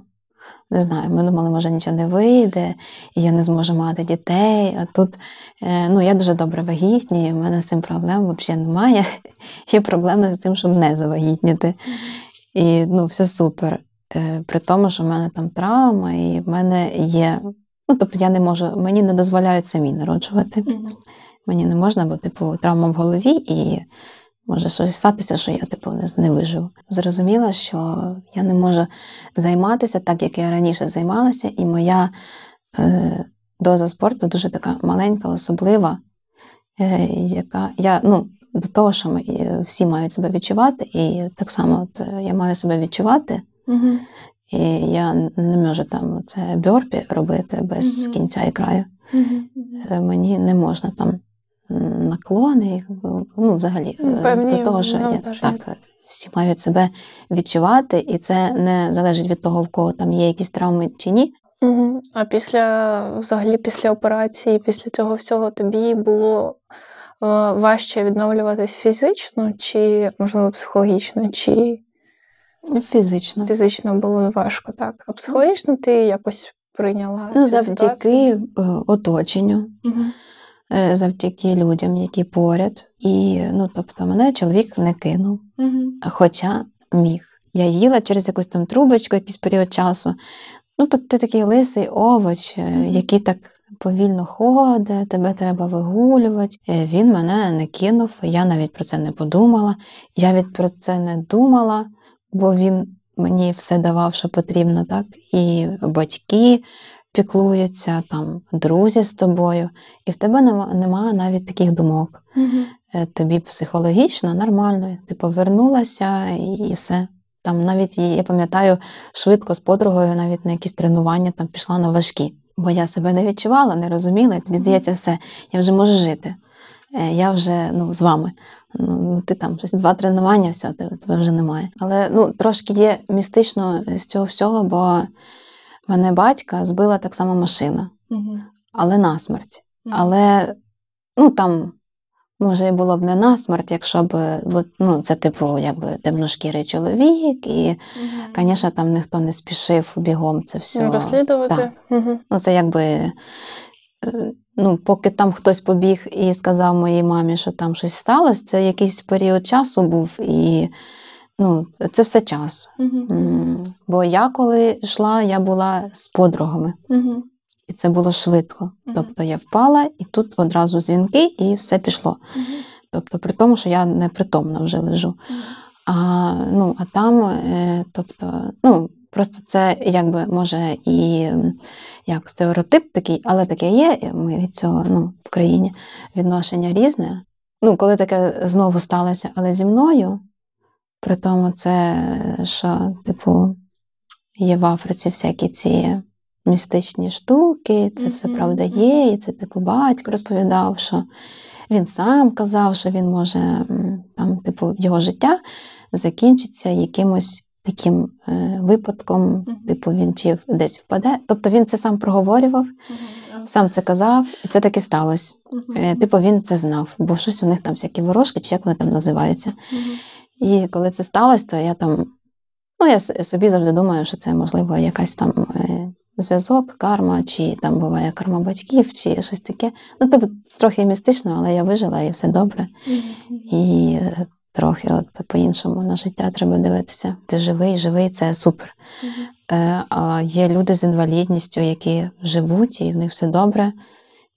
не знаю, ми думали, може нічого не вийде, і я не зможу мати дітей. А тут е, ну, я дуже добре вагітні, і в мене з цим проблем взагалі немає. *laughs* Є проблеми з тим, щоб не завагітніти. І ну, все супер. Е, При тому, що в мене там травма, і в мене є. Ну, тобто я не можу, мені не дозволяють самі народжувати. Мгм. Мені не можна, бо, типу, травма в голові, і може щось статися, що я, типу, не, виживу. Зрозуміла, що я не можу займатися так, як я раніше займалася, і моя е, доза спорту дуже така маленька, особлива, е, яка я, ну, до того, що ми, е, всі мають себе відчувати, і так само от, е, я маю себе відчувати. Мгм. І я не можу там це бьорпі робити без Мгм. кінця і краю. Е, Мені не можна там наклони, ну, взагалі, Ну, е, певні до того, що я, так, е, всі мають себе відчувати, і це не залежить від того, в кого там є якісь травми чи ні. Мгм. А після взагалі після операції, після цього всього тобі було е, важче відновлюватись фізично, чи можливо психологічно, чи Фізично. фізично було важко, так? А психологічно ти якось прийняла Ну, завдяки ситуацію? е, оточенню, Мгм. Е, завдяки людям, які поряд. І ну, тобто, мене чоловік не кинув. Мгм. Хоча міг. Я їла через якусь там трубочку, якийсь період часу. Ну, тобто ти такий лисий овоч, е, який так повільно ходить, тебе треба вигулювати. Е, Він мене не кинув, я навіть про це не подумала. Я від про це не думала, бо він мені все давав, що потрібно, так? І батьки піклуються, там друзі з тобою, і в тебе нема, немає навіть таких думок е, тобі психологічно нормально. Ти повернулася і, все. Там навіть я пам'ятаю швидко з подругою, навіть на якісь тренування там пішла на важкі. Бо я себе не відчувала, не розуміла. і Тобі здається, все, я вже можу жити. Е, Я вже ну, з вами. Ну, ти там щось два тренування, все, тебе вже немає. Але ну, трошки є містично з цього всього, бо мене батька збила так само машина, але насмерть. Але ну там може і було б не насмерть, якщо б бо, ну, це типу якби темношкірий чоловік, і, звісно, там ніхто не спішив бігом це все. Ну, розслідувати. так. Ну, це якби. е, Ну, поки там хтось побіг і сказав моїй мамі, що там щось сталося, це якийсь період часу був, і ну, це все час. М, Бо я коли йшла, я була з подругами. Мгм. І це було швидко. Мгм. Тобто я впала, і тут одразу дзвінки, і все пішло. Мгм. Тобто, при тому, що я непритомна вже лежу. Мгм. А, ну, а там, е, тобто, ну, просто це якби може і як стереотип такий, але таке є. Ми від цього ну, в країні відношення різне. Ну, коли таке знову сталося, але зі мною, при тому, це що, типу, є в Африці всякі ці містичні штуки, це все правда є, і це типу батько розповідав, що він сам казав, що він може там, типу, його життя закінчиться якимось таким е, випадком, типу, він чи десь впаде. Тобто він це сам проговорював, сам це казав, і це таки сталося. Е, Типу, він це знав, бо щось у них там всякі ворожки, чи як вони там називаються. І коли це сталося, то я там, ну, я собі завжди думаю, що це, можливо, якась там е, зв'язок, карма, чи там буває карма батьків, чи щось таке. Ну, тобто, трохи містично, але я вижила і все добре. І е, трохи от по-іншому на життя треба дивитися. Ти живий, живий, це супер. Е, А є люди з інвалідністю, які живуть, і в них все добре.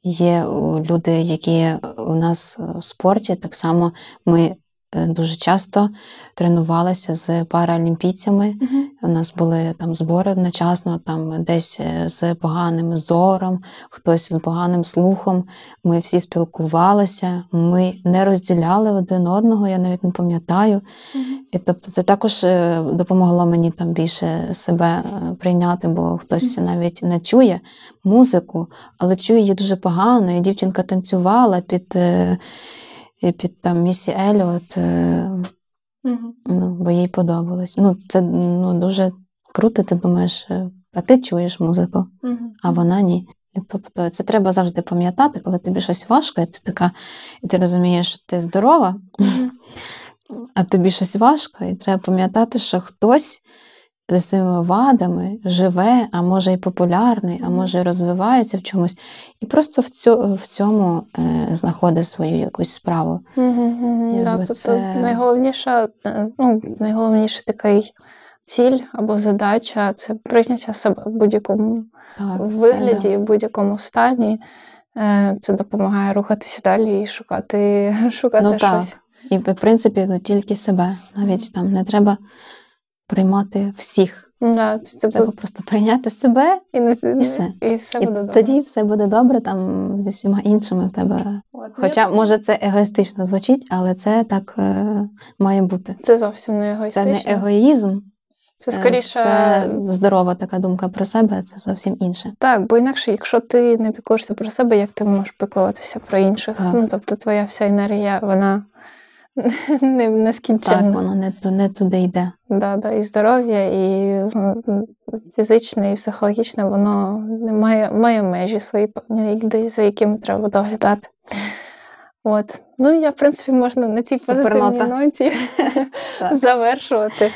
Є люди, які у нас в спорті, так само ми дуже часто тренувалися з паралімпійцями. У нас були там збори одночасно, там десь е, з поганим зором, хтось з поганим слухом. Ми всі спілкувалися, ми не розділяли один одного, я навіть не пам'ятаю. І тобто це також е, допомогло мені там більше себе е, прийняти, бо хтось навіть не чує музику, але чує її дуже погано. І дівчинка танцювала під, е, під там Місі Еліот, е, ну, бо їй подобалось. Ну, це ну, дуже круто, ти думаєш, е, а ти чуєш музику, а вона ні. Тобто це треба завжди пам'ятати, коли тобі щось важко, і ти така, і ти розумієш, що ти здорова, а тобі щось важко, і треба пам'ятати, що хтось зі своїми вадами живе, а може і популярний, а може і розвивається в чомусь, і просто в, цьо, в цьому е, знаходить свою якусь справу. Да, тобто це- найголовніша, е, ну, найголовніший такий ціль або задача це прийняття себе в будь-якому Так, це вигляді, да. в будь-якому стані. Е, Це допомагає рухатися далі і шукати, *laughs* шукати Ну, так. щось. І в принципі ну, тільки себе. Навіть там не треба приймати всіх. Да, це, це Треба буде- просто прийняти себе, і, не- і все. і все і буде добре. тоді все буде добре там зі всіма іншими в тебе. От. Хоча, може, це егоїстично звучить, але це так е, має бути. це зовсім не Це не егоїзм, Це е, скоріше це здорова така думка про себе, це зовсім інше. Так, бо інакше, якщо ти не піклуєшся про себе, як ти можеш піклуватися про інших? Так. Ну, тобто твоя вся енергія, вона *laughs* не, Так, воно не, не туди йде. Да, да, і здоров'я, і фізичне, і психологічне, воно не має, має межі свої за якими треба доглядати. От. Ну, я, в принципі, можна на цій Супернота. позитивній ноті *laughs* *laughs* завершувати.